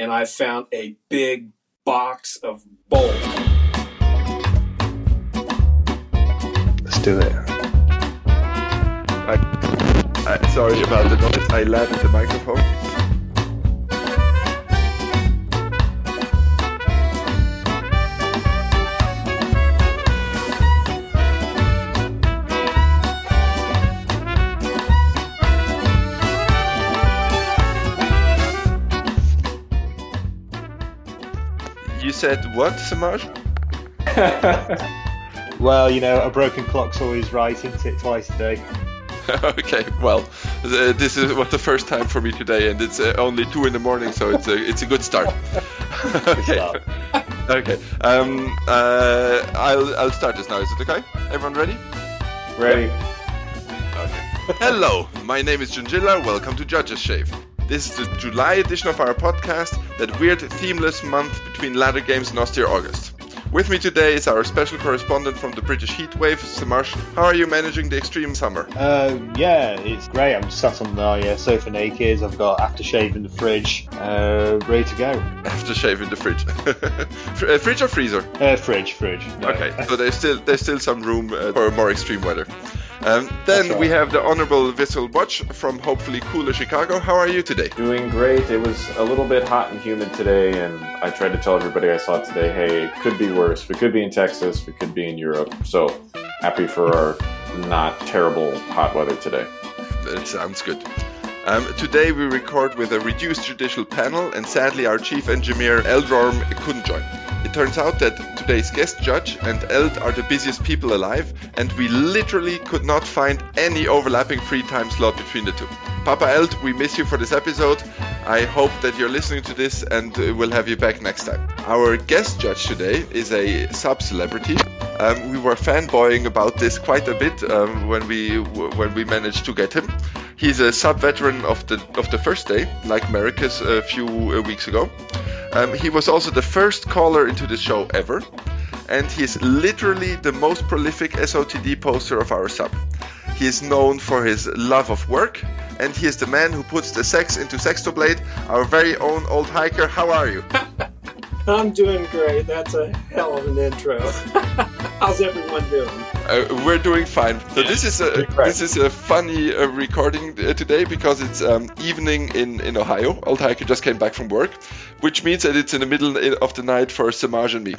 and I found a big box of bolt. Let's do it. I, I, sorry about the noise. I landed the microphone. Said what, Samaj? well, you know, a broken clock's always right, isn't it? Twice a day. okay, well, this is what the first time for me today, and it's uh, only two in the morning, so it's a it's a good start. okay, okay. Um, uh, I'll I'll start this now. Is it okay? Everyone ready? Ready. Okay. Hello, my name is Junjilla. Welcome to Judges Shave. This is the July edition of our podcast, that weird themeless month between lather games and austere August. With me today is our special correspondent from the British heatwave, Samarsh. How are you managing the extreme summer? Uh, yeah, it's great. I'm sat on my uh, sofa naked. I've got aftershave in the fridge, uh, ready to go. Aftershave in the fridge. uh, fridge or freezer? Uh, fridge, fridge. No. Okay, so there's still there's still some room uh, for more extreme weather. Um, then right. we have the Honorable Vissel Watch from hopefully cooler Chicago. How are you today? Doing great. It was a little bit hot and humid today, and I tried to tell everybody I saw today, hey, it could be worse. We could be in Texas, we could be in Europe. So happy for our not terrible hot weather today. That sounds good. Um, today we record with a reduced judicial panel, and sadly our chief engineer Eldorm couldn't join. It turns out that today's guest judge and Eld are the busiest people alive, and we literally could not find any overlapping free time slot between the two. Papa Eld, we miss you for this episode. I hope that you're listening to this and we'll have you back next time. Our guest judge today is a sub celebrity. Um, we were fanboying about this quite a bit um, when we when we managed to get him. He's a sub veteran of the of the first day, like Marcus a few uh, weeks ago. Um, he was also the first caller into the show ever, and he is literally the most prolific SOTD poster of our sub. He is known for his love of Weck, and he is the man who puts the sex into Sextoblade, our very own old hiker. How are you? I'm doing great. That's a hell of an intro. How's everyone doing? Uh, we're doing fine. So this is a this is a funny uh, recording uh, today because it's um, evening in in Ohio. Old hiker just came back from work, which means that it's in the middle of the night for Samaj and me.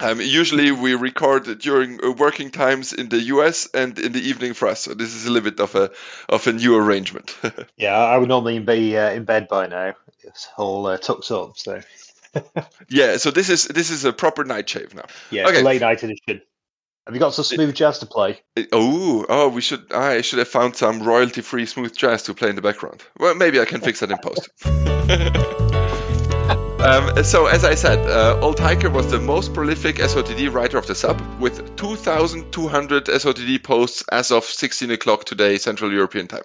Um, usually we record during uh, working times in the US and in the evening for us. So this is a little bit of a of a new arrangement. yeah, I would normally be uh, in bed by now. It's all uh, tucked up, so. Yeah, so this is this is a proper night shave now. Yeah, okay. late night edition. Have you got some smooth jazz to play? Oh, oh, we should. I should have found some royalty-free smooth jazz to play in the background. Well, maybe I can fix that in post. Um, so, as I said, uh, Old Hiker was the most prolific SOTD writer of the sub, with 2,200 SOTD posts as of 16 o'clock today, Central European time.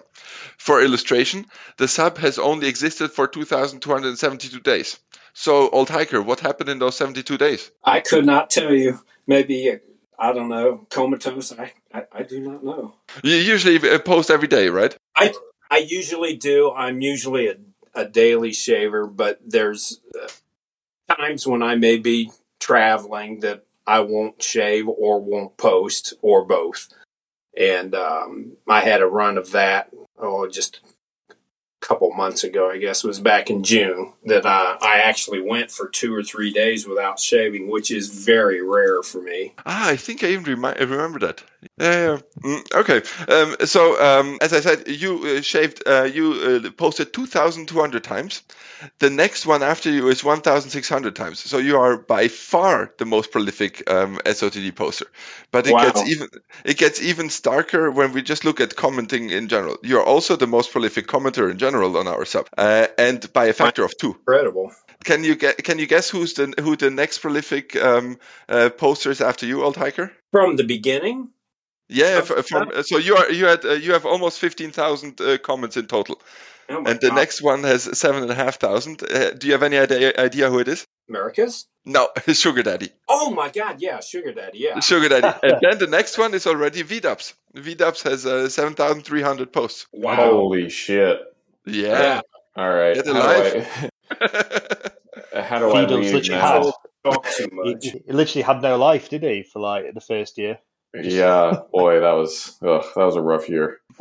For illustration, the sub has only existed for 2,272 days. So, Old Hiker, what happened in those 72 days? I could not tell you. Maybe, I don't know, comatose. I, I, I do not know. You usually post every day, right? I, I usually do. I'm usually a a daily shaver, but there's uh, times when I may be traveling that I won't shave or won't post or both. And um, I had a run of that, oh, just couple months ago, I guess it was back in June, that I actually went for two or three days without shaving, which is very rare for me. Ah, I think I even remi- remember that. Yeah, yeah. Mm, okay. Um, so, um, as I said, you uh, shaved, uh, you uh, posted 2,200 times. The next one after you is 1,600 times. So you are by far the most prolific um, SOTD poster. But it Wow. gets even it gets even starker when we just look at commenting in general. You are also the most prolific commenter in general on our sub, uh, and by a factor of two. Incredible. Can you get? Can you guess who's the who the next prolific um, uh, poster is after you, Old Hiker? From the beginning, Yeah, Of- f- from, so you are you had uh, you have almost fifteen thousand uh, comments in total, oh my and the God. next one has seven and a half thousand. Uh, do you have any idea, idea who it is? America's? No, Sugar Daddy. Oh my God, yeah, Sugar Daddy, yeah. Sugar Daddy. and then the next one is already VDubs. VDubs has uh, seven thousand three hundred posts. Wow. Holy shit. Yeah. All right. Get How do alive. I- do I He leave literally now? have- Talk too He, he literally had no life, did he, for like the first year? Yeah, boy, that was ugh, that was a rough year.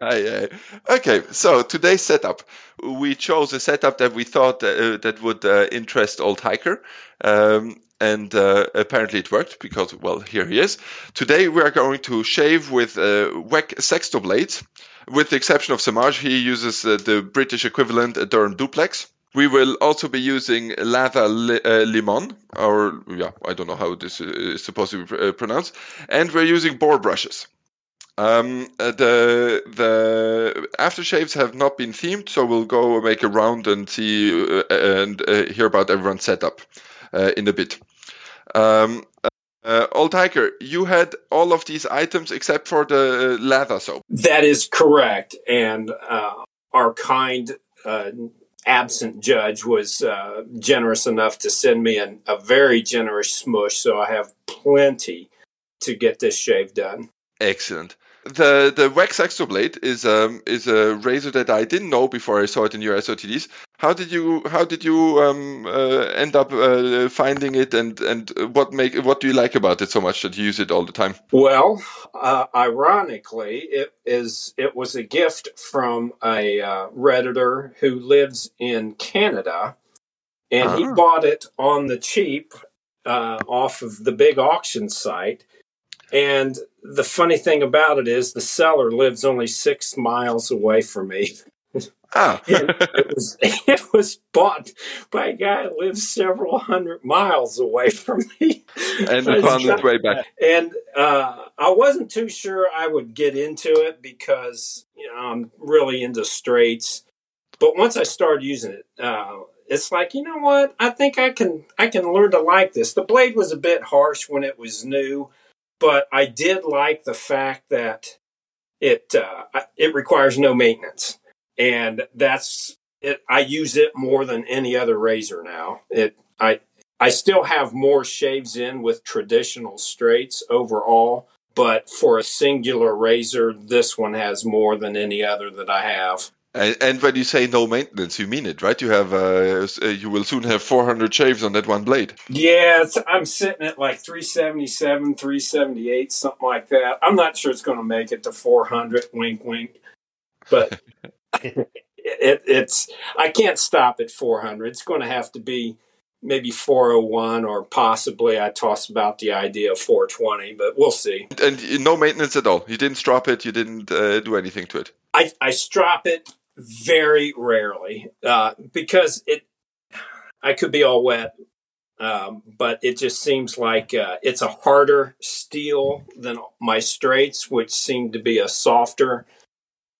Aye, aye. Okay, so today's setup, we chose a setup that we thought uh, that would uh, interest Old Hiker, um, and uh, apparently it worked because, well, here he is. Today we are going to shave with uh, WEC Sexto blades, with the exception of Samaj. He uses uh, the British equivalent, a Durham Duplex. We will also be using Latha uh, Limon, or yeah, I don't know how this is supposed to be uh, pronounced, and we're using boar brushes. Um, uh, the the aftershaves have not been themed, so we'll go make a round and see uh, and uh, hear about everyone's setup uh, in a bit. Um, Old Hiker, you had all of these items except for the Latha soap. That is correct. And our kind, absent judge was uh, generous enough to send me an, a very generous smush, so I have plenty to get this shave done. Excellent. The the Weck Sextoblade is um is a razor that I didn't know before I saw it in your SOTDs. How did you how did you um uh, end up uh, finding it and and what make what do you like about it so much that you use it all the time? Well, uh, ironically, it is it was a gift from a uh, redditor who lives in Canada, and he Ah. bought it on the cheap uh, off of the big auction site. And the funny thing about it is, the seller lives only six miles away from me. Ah, And it was it was bought by a guy who lives several hundred miles away from me. and it found its way back. and uh, I wasn't too sure I would get into it because you know I'm really into straights. But once I started using it, uh, it's like you know what? I think I can I can learn to like this. The blade was a bit harsh when it was new, but I did like the fact that it uh, it requires no maintenance, and that's it. I use it more than any other razor now. It I I still have more shaves in with traditional straights overall, but for a singular razor, this one has more than any other that I have. And, and when you say no maintenance, you mean it, right? You have uh, uh, you will soon have 400 shaves on that one blade. Yeah, it's, I'm sitting at like 377, 378, something like that. I'm not sure it's going to make it to 400, wink, wink. But it, it, it's, I can't stop at 400. It's going to have to be maybe 401 or possibly I toss about the idea of 420, but we'll see. And no maintenance at all. You didn't strop it. You didn't uh, do anything to it. I, I strop it very rarely uh, because it I could be all wet, um, but it just seems like uh, it's a harder steel than my straights, which seem to be a softer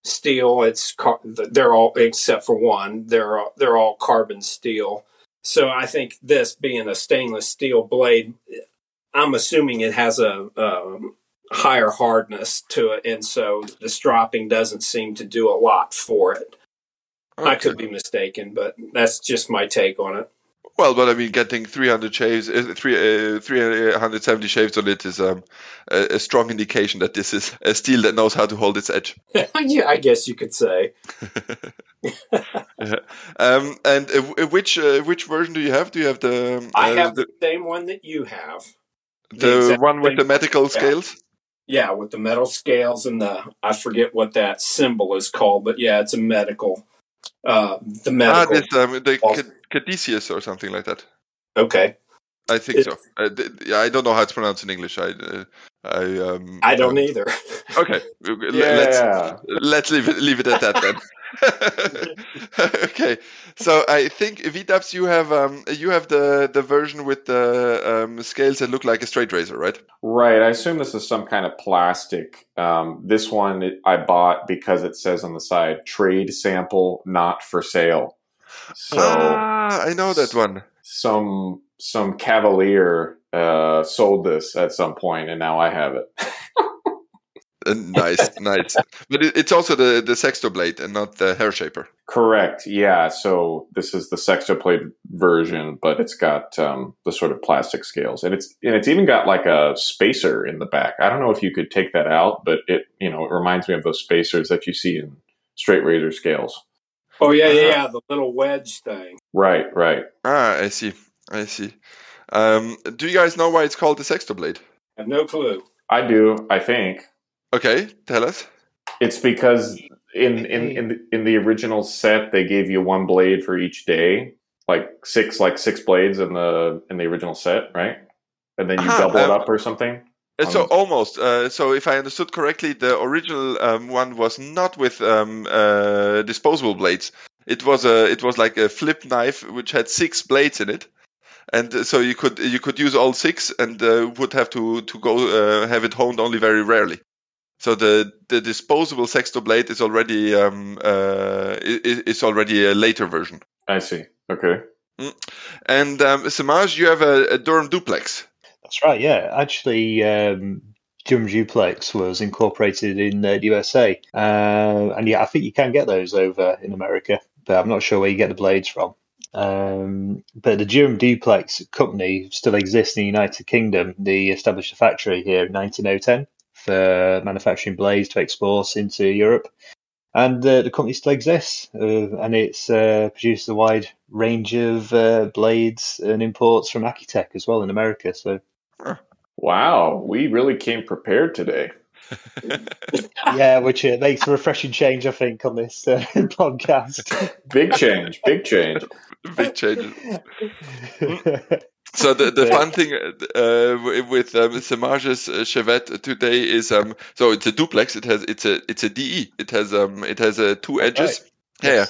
steel. It's car- they're all except for one. They're all, they're all carbon steel. So I think this being a stainless steel blade, I'm assuming it has a um, higher hardness to it, and so the stropping doesn't seem to do a lot for it. I could be mistaken, but that's just my take on it. Well, but I mean, getting 300 shaves, uh, three, uh, 370 shaves on it is um, a, a strong indication that this is a steel that knows how to hold its edge. yeah, I guess you could say. Um, and uh, which uh, which version do you have? Do you have the um, I uh, have the, the same one that you have. the exact one with the medical scales? Yeah, with the metal scales and the I forget what that symbol is called, but yeah, it's a medical. Uh, the Ah, medical. this um, the Also- Ca- or something like that. okay, I think It- so. Uh, th- yeah, I don't know how it's pronounced in English. I uh, I um. I don't uh, either. Okay, let's Yeah. let's leave it leave it at that then. okay, so I think VDubs, you have um you have the the version with the um, scales that look like a straight razor, right? Right. I assume this is some kind of plastic. Um, this one I bought because it says on the side trade sample, not for sale. So ah, I know that one. some some cavalier uh, sold this at some point, and now I have it. Nice, nice. But it, it's also the the sexto blade and not the hair shaper. Correct. Yeah. So this is the sexto blade version, but it's got um, the sort of plastic scales, and it's and it's even got like a spacer in the back. I don't know if you could take that out, but it you know it reminds me of those spacers that you see in straight razor scales. Oh yeah, yeah, Uh-huh. yeah, the little wedge thing. Right, right. Ah, I see. I see. Um, do you guys know why it's called the Sexto Blade? I have no clue. I do. I think Okay, tell us. it's because in in in the, in the original set they gave you one blade for each day, like six like six blades in the in the original set, right? And then you Aha, double it um, up or something. Uh, So Um, almost. Uh, so if I understood correctly, the original um, one was not with um, uh, disposable blades. It was a it was like a flip knife which had six blades in it, and uh, so you could you could use all six and uh, would have to to go uh, have it honed only very rarely. So the the disposable sexto blade is already um, uh, is, is already a later version. I see. Okay. And um, Samaj, you have a, a Durham duplex. That's right. Yeah, actually, um, Durham Duplex was incorporated in uh, the USA, uh, and yeah, I think you can get those over in America, but I'm not sure where you get the blades from. Um, but the Durham Duplex company still exists in the United Kingdom. They established a factory here in 1910 for manufacturing blades to export into Europe. And uh, the company still exists, uh, and it's uh, produces a wide range of uh, blades and imports from AccuTec as well in America. So Wow, we really came prepared today. yeah, which uh, makes a refreshing change, I think, on this uh, podcast. Big change, big change. Big changes. So the, the fun thing uh, with um, Samage's uh, shavette today is um so it's a duplex. It has it's a it's a DE. It has um it has uh, two edges. Yeah.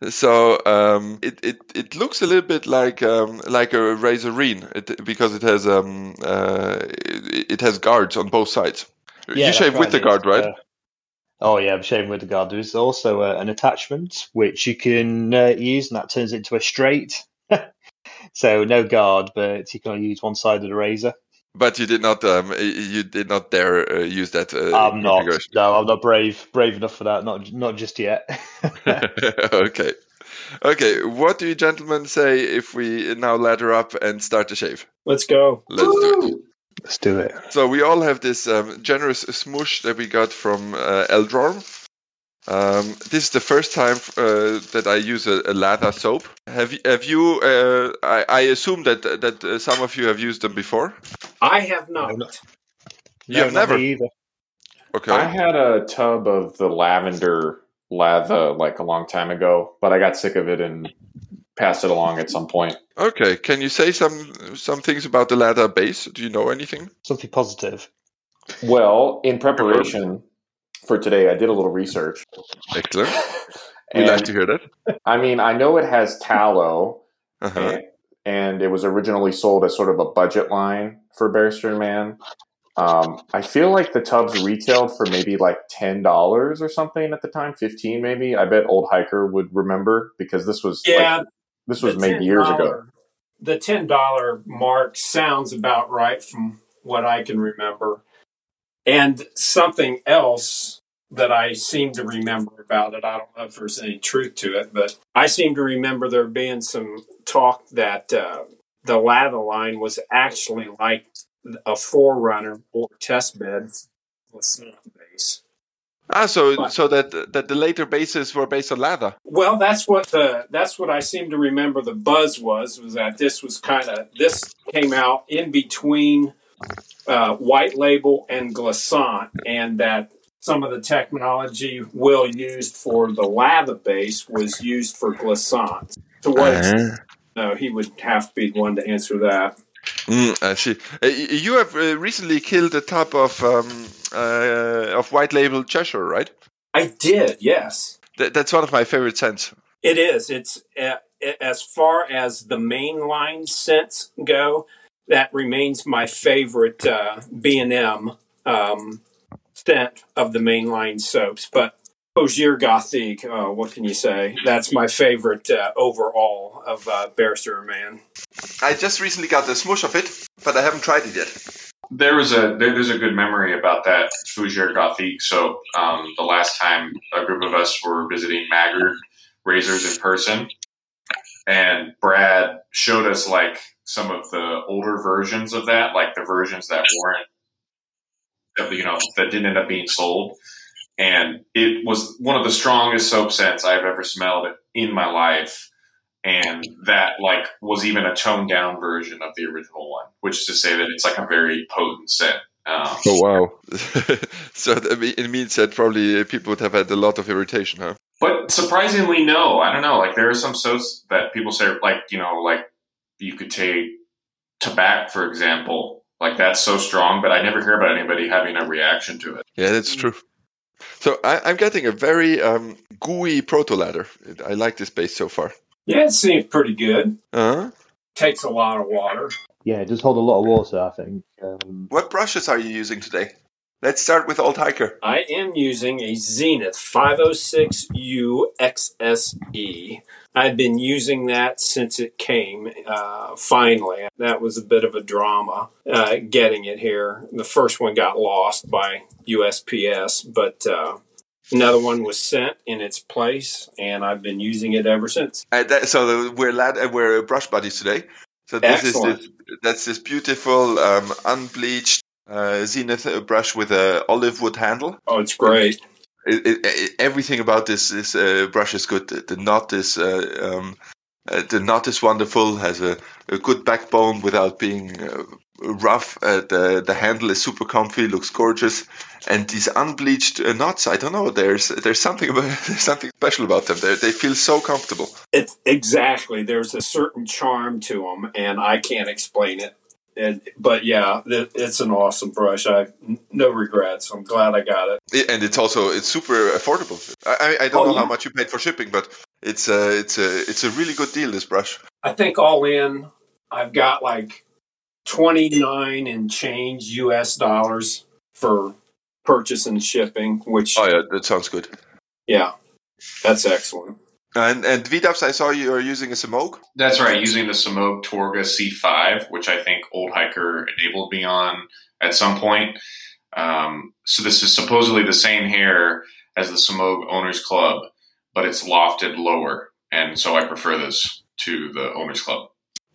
yeah. So um it, it, it looks a little bit like um like a Razorine it, because it has um uh it, it has guards on both sides. Yeah, you shave with the guard, right? uh, oh yeah, I'm shaving with the guard. There's also uh, an attachment which you can uh, use, and that turns it into a straight. so no guard, but you can only use one side of the razor. but you did not um you did not dare uh, use that. Uh, I'm not. No, I'm not brave brave enough for that. Not not just yet. okay. Okay, what do you gentlemen say if we now ladder up and start to shave? Let's go. Let's do it. Let's do it. So we all have this um, generous smoosh that we got from uh, Eldrorm. Um, this is the first time uh, that I use a, a Latha soap. Have you? Have you? Uh, I, I assume that that uh, some of you have used them before. I have not. No, no. You No, have never. either. Okay. I had a tub of the lavender lather like a long time ago, but I got sick of it and passed it along at some point. Okay. Can you say some some things about the Latha base? Do you know anything? Something positive. Well, in preparation for today, I did a little research. Excellent. We And, like to hear that. I mean, I know it has tallow, Uh-huh. and, and it was originally sold as sort of a budget line for Barrister Man. Um, I feel like the tubs retailed for maybe like ten dollars or something at the time, fifteen maybe. I bet Old Hiker would remember because this was Yeah, like, this was made years ago. The ten dollar mark sounds about right from what I can remember. And something else that I seem to remember about it, I don't know if there's any truth to it, but I seem to remember there being some talk that uh, the Latha line was actually like a forerunner or test bed with snap base. Ah, so What? so that that the later bases were based on Latha. Well, that's what the that's what I seem to remember. The buzz was was that this was kind of this came out in between uh, White Label and Glissant, and that some of the technology Will used for the Latha base was used for Glissant. To what extent? No, he would have to be the one to answer that. Mm, I see. Uh, you have uh, recently killed a tub of um, uh, of white label Cheshire, right? I did, yes. Th- that's one of my favorite scents. It is. It's uh, as far as the mainline scents go. That remains my favorite uh, B and M um, scent of the mainline soaps. But Fougere Gothique, uh, what can you say? That's my favorite uh, overall of uh, Barrister Man. I just recently got the smush of it, but I haven't tried it yet. There was a there, there's a good memory about that Fougere Gothique. So um, the last time a group of us were visiting Maggard razors in person, and Brad showed us like some of the older versions of that, like the versions that weren't you know that didn't end up being sold. And it was one of the strongest soap scents I've ever smelled in my life. And that like was even a toned down version of the original one, which is to say that it's like a very potent scent. Um, Oh wow! so that it means that probably uh, people would have had a lot of irritation, huh? But surprisingly, no. I don't know. Like there are some soaps that people say, like you know, like you could take tobacco, for example. Like that's so strong, but I never hear about anybody having a reaction to it. Yeah, that's true. So I, I'm getting a very um, gooey proto ladder. I like this base so far. Yeah, it seems pretty good. Uh-huh. Takes a lot of water. Yeah, it does hold a lot of water, I think. Um, What brushes are you using today? Let's start with Old Hiker. I am using a Zenith 506U XSE. I've been using that since it came, uh, finally. That was a bit of a drama uh, getting it here. The first one got lost by USPS, but uh, another one was sent in its place, and I've been using it ever since. Uh, that, so we're lad, uh, we're brush buddies today. So this Excellent. is this, that's this beautiful um, unbleached uh, Zenith uh, brush with a olive wood handle. Oh, it's great. It, it, it, everything about this this uh, brush is good. The, the knot is uh, um, uh, the knot is wonderful. Has a, a good backbone without being uh, rough. Uh, the the handle is super comfy. Looks gorgeous. And these unbleached uh, knots, I don't know. There's there's something about there's something special about them. They they feel so comfortable. It's exactly. There's a certain charm to them, and I can't explain it. And, but yeah, it's an awesome brush. I no regrets. I'm glad I got it. And it's also it's super affordable. I I, I don't Oh, know how much you paid for shipping, but it's a it's a it's a really good deal. This brush. I think all in, I've got like 29 and change US dollars for purchase and shipping, which, Oh yeah, that sounds good. yeah, that's excellent. And and VDubs, I saw you are using a Smoke. That's right, using the Semogue Torga C5, which I think Old Hiker enabled me on at some point. Um, so this is supposedly the same hair as the Semogue Owners Club, but it's lofted lower, and so I prefer this to the Owners Club.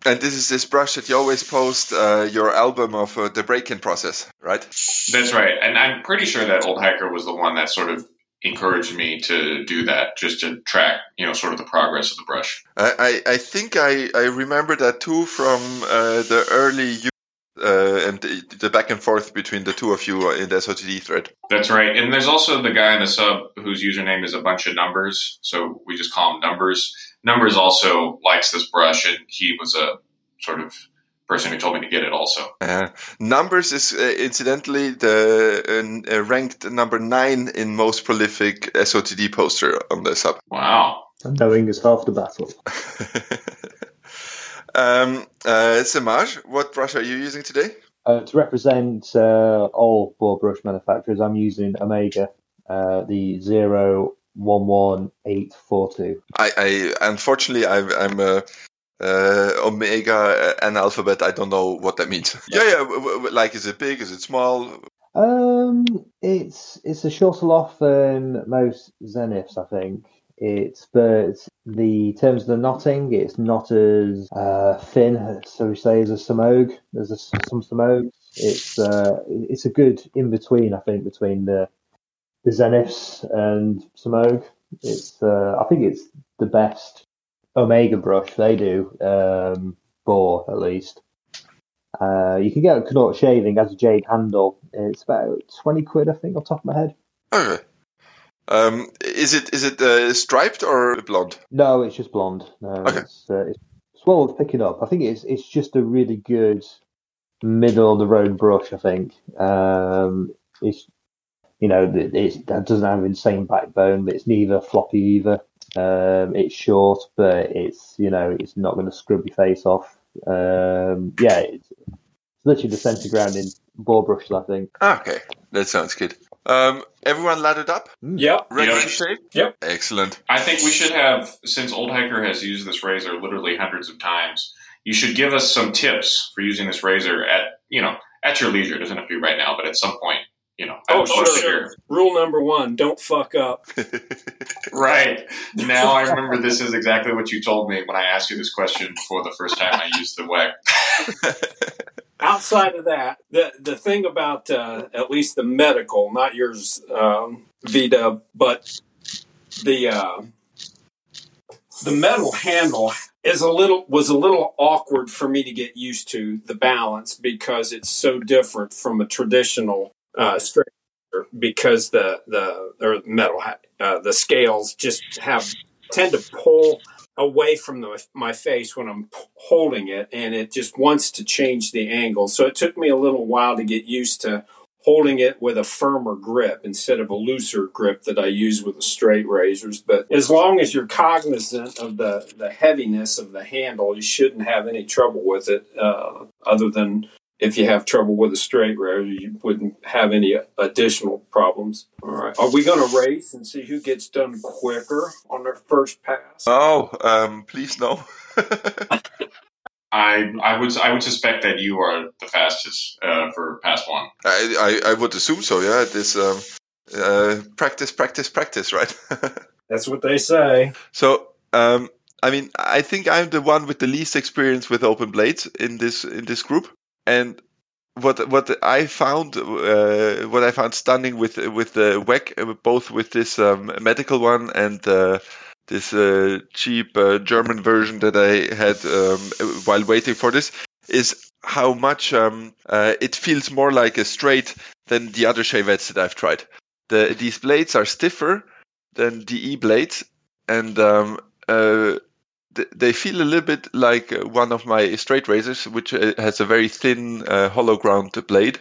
And this is this brush that you always post uh, your album of uh, the break-in process, right? That's right, and I'm pretty sure that Old Hiker was the one that sort of encouraged me to do that, just to track, you know, sort of the progress of the brush. I, I, I think I, I remember that too from uh, the early uh, and the, the back and forth between the two of you in the SOTD thread. That's right. And there's also the guy in the sub whose username is a bunch of numbers. So we just call him Numbers. Numbers also likes this brush, and he was a sort of person who told me to get it also. Uh, numbers is uh, incidentally the uh, uh, ranked number nine in most prolific SOTD poster on the sub. Wow. knowing is half the battle. um, uh, Samaj, what brush are you using today? Uh, to represent uh, all boar brush manufacturers, I'm using Omega, uh, the 011842. I, I unfortunately I'm, I'm a uh, Omega and alphabet. I don't know what that means. Yeah, yeah. w- w- like, is it big? Is it small? Um, it's it's a shorter loft than most Zeniths, I think. It's but the terms of the knotting, it's not as uh, thin, so we say, as a Semogue, as a, some Semogues. It's uh, it's a good in between, I think, between the the Zeniths and Semogue. It's uh, I think it's the best Omega brush they do, um, boar at least. Uh, you can get a Knot shaving as a jade handle. It's about twenty quid, I think, off top of my head. Okay. Um, is it is it uh, striped or blonde? No, it's just blonde. No, Okay. it's, uh, it's it's well worth picking up. I think it's it's just a really good middle of the road brush. I think um, it's you know it, it's, that doesn't have insane backbone, but it's neither floppy either. Um, it's short, but it's you know it's not going to scrub your face off. Um, yeah, it's, it's literally the centre ground in ball brushes. I think. Ah, okay, that sounds good. Um, everyone lathered up, Yep. ready Yeah. to shave? Yep. Excellent. I think we should have, since Old Hiker has used this razor literally hundreds of times, you should give us some tips for using this razor at, you know, at your leisure. It doesn't have to be right now, but at some point, you know. Oh, would love to sure. Rule number one: don't fuck up. Right. Now I remember this is exactly what you told me when I asked you this question for the first time I used the WEC. Outside of that, the the thing about uh, at least the medical, not yours, um, Vida, but the uh, the metal handle is a little was a little awkward for me to get used to the balance because it's so different from a traditional uh, straight because the the or metal uh, the scales just have tend to pull away from the, my face when I'm holding it, and it just wants to change the angle. So it took me a little while to get used to holding it with a firmer grip instead of a looser grip that I use with the straight razors. But as long as you're cognizant of the, the heaviness of the handle, you shouldn't have any trouble with it, uh, other than if you have trouble with a straight razor, you wouldn't have any additional problems. All right. Are we going to race and see who gets done quicker on their first pass? Oh, um, please no. I I would I would suspect that you are the fastest uh, for pass one. I, I, I would assume so. Yeah, this um, uh, practice, practice, practice, right? That's what they say. so, um, I mean, I think I'm the one with the least experience with open blades in this in this group, and what what I found uh, what I found stunning with with the WEC, uh, both with this um, medical one and uh, this uh, cheap uh, German version that I had um, while waiting for this, is how much um, uh, it feels more like a straight than the other shavettes that I've tried. The these blades are stiffer than the E blades, and um, they feel a little bit like uh, one of my straight razors, which uh, has a very thin uh, hollow ground blade.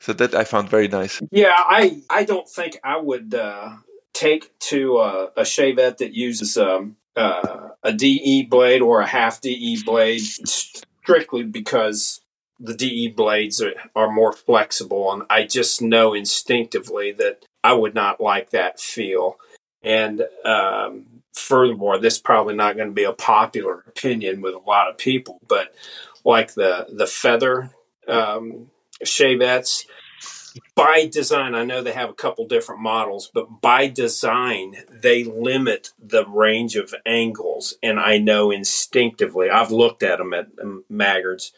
So that I found very nice. Yeah, I I don't think I would uh, take to uh, a shavette that uses um, a DE blade or a half DE blade strictly because the DE blades are, are more flexible, and I just know instinctively that I would not like that feel. And um, furthermore, this is probably not going to be a popular opinion with a lot of people, but like the the feather um, shavettes, by design, I know they have a couple different models, but by design, they limit the range of angles. And I know instinctively, I've looked at them at um, Maggards,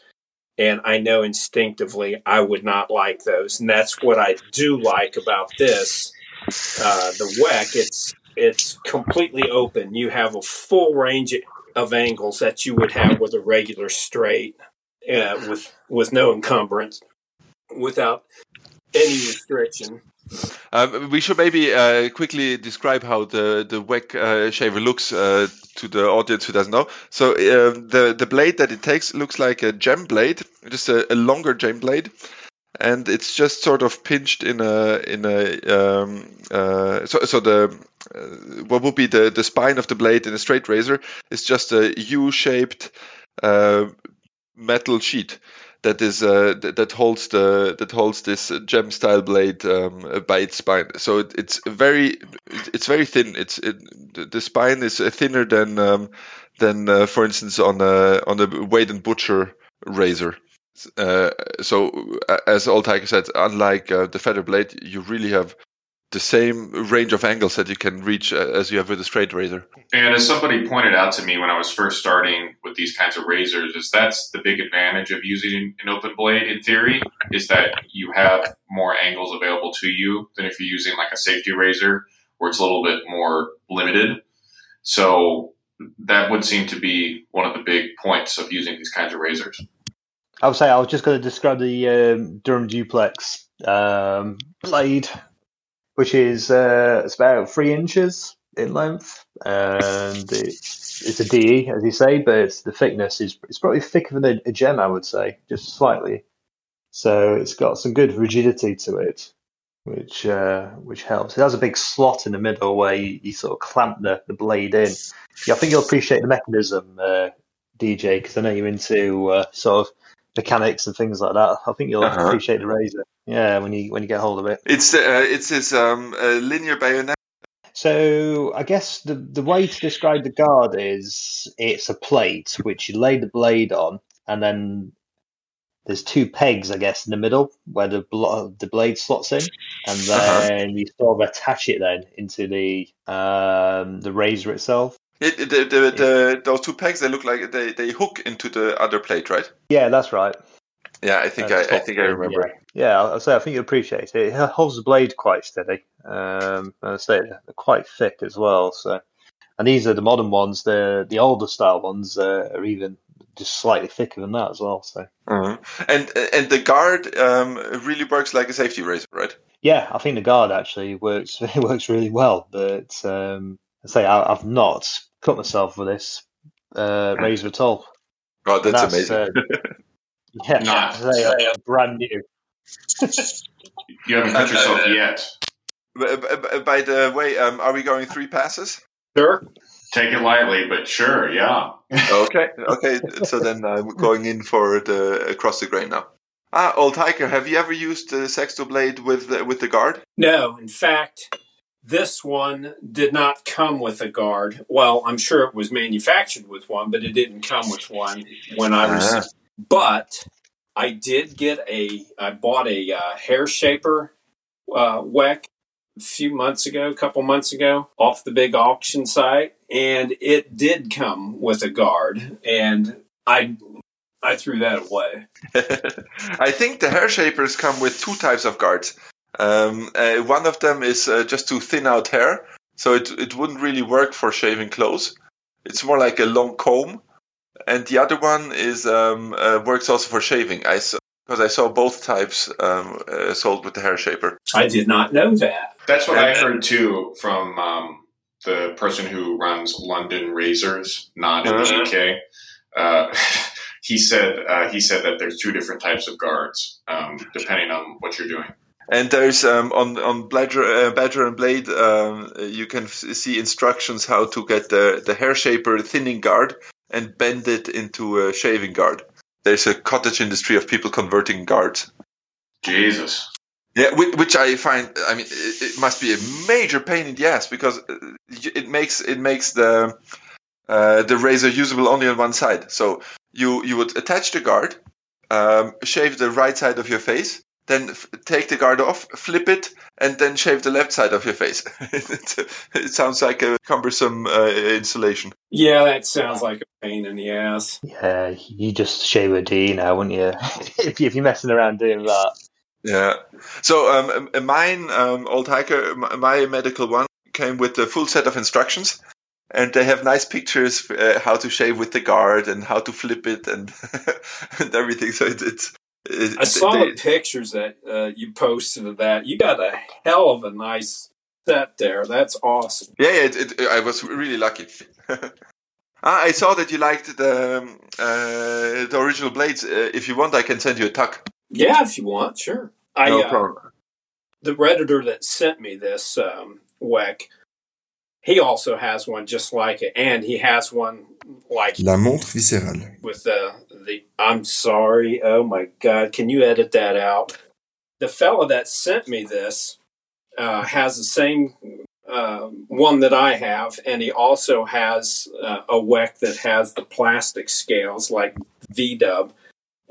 and I know instinctively I would not like those. And that's what I do like about this. Uh, the WEC, it's it's completely open. You have a full range of angles that you would have with a regular straight, uh, with with no encumbrance, without any restriction. Um, we should maybe uh, quickly describe how the the WEC uh, shaver looks uh, to the audience who doesn't know. So um, the the blade that it takes looks like a gem blade, just a, a longer gem blade, and it's just sort of pinched in a in a um, uh, so so the uh, what would be the the spine of the blade in a straight razor is just a U-shaped uh, metal sheet that is uh, that, that holds the that holds this gem style blade um, by its spine. So it, it's very it's very thin. It's it, the spine is thinner than um, than uh, for instance on a on a Wade and Butcher razor. Uh, so as Old Hiker said, unlike uh, the feather blade, you really have the same range of angles that you can reach uh, as you have with a straight razor. And as somebody pointed out to me when I was first starting with these kinds of razors, is that's the big advantage of using an open blade in theory, is that you have more angles available to you than if you're using like a safety razor where it's a little bit more limited. So that would seem to be one of the big points of using these kinds of razors. I would say I was just going to describe the um, Durham Duplex um, blade which is uh, it's about three inches in length, and it's, it's a DE, as you say, but the thickness is it's probably thicker than a, a gem, I would say, just slightly. So it's got some good rigidity to it, which uh, which helps. It has a big slot in the middle where you, you sort of clamp the, the blade in. Yeah, I think you'll appreciate the mechanism, uh, DJ, because I know you're into uh, sort of mechanics and things like that. I think you'll Uh-huh. appreciate the razor. Yeah, when you when you get hold of it. It's uh, it's this um, uh, linear bayonet. So I guess the the way to describe the guard is it's a plate which you lay the blade on, and then there's two pegs, I guess, in the middle where the blo- the blade slots in, and Uh-huh. then you sort of attach it then into the um, the razor itself. It, the, the, the, those two pegs they look like they, they hook into the other plate, right? Yeah, that's right. Yeah, I think Uh, I, I think I remember. Yeah, yeah I'll say I think you appreciate it. It holds the blade quite steady. Um, I say they're quite thick as well. So And these are the modern ones. The the older style ones uh, are even just slightly thicker than that as well. So Uh-huh. And and the guard um, really works like a safety razor, right? yeah, I think the guard actually works it works really well. But um, I say I, I've not cut myself with this uh, razor at all. Oh, that's, And amazing. uh, yeah, Not. they are brand new. You haven't cut yourself Uh, yet. By the way, um, are we going three passes? Sure. Take it lightly, but sure, yeah. Okay, okay. So then I'm going in for the across the grain now. Ah, old hiker, have you ever used the sexto blade with the, with the guard? No, in fact, this one did not come with a guard. Well, I'm sure it was manufactured with one, but it didn't come with one when I was. Ah. But I did get a. I bought a uh, hair shaper uh, WEC a few months ago, a couple months ago, off the big auction site, and it did come with a guard, and I I threw that away. I think the hair shapers come with two types of guards. Um, uh, one of them is uh, just to thin out hair, so it it wouldn't really work for shaving clothes. It's more like a long comb, and the other one is um, uh, works also for shaving. I saw because I saw both types um, uh, sold with the hair shaper. I did not know that. That's what I heard too from um, the person who runs London Razors, not in the Uh-huh. UK. Uh, he said uh, he said that there's two different types of guards um, depending on what you're doing. And there's um, on on Badger, uh, Badger and Blade, um, you can f- see instructions how to get the the hair shaper thinning guard and bend it into a shaving guard. There's a cottage industry of people converting guards. Jesus. Yeah, which, which I find, I mean, it, it must be a major pain in the ass because uh, it makes it makes the uh, the razor usable only on one side. So you you would attach the guard, um, shave the right side of your face, then f- take the guard off, flip it, and then shave the left side of your face. it, it sounds like a cumbersome uh, installation. Yeah, that sounds like a pain in the ass. Yeah, you just shave a D now, wouldn't you? if, you if you're messing around doing that. Yeah. So um, mine, um, old hiker, m- my medical one came with a full set of instructions, and they have nice pictures uh, how to shave with the guard and how to flip it and and everything. So it, it's. It, I saw they- the pictures that uh, you posted of that. You got a hell of a nice set there. That's awesome. yeah, yeah. It, it, I was really lucky. Ah, I saw that you liked the um, uh, the original blades. Uh, if you want, I can send you a tuck. Yeah, if you want, sure. I, No uh, problem. the redditor that sent me this um, WEC, he also has one just like it, and he has one like La montre viscérale. with the the. I'm sorry. Oh my God! Can you edit that out? The fellow that sent me this uh, has the same uh, one that I have, and he also has uh, a WEC that has the plastic scales like V Dub,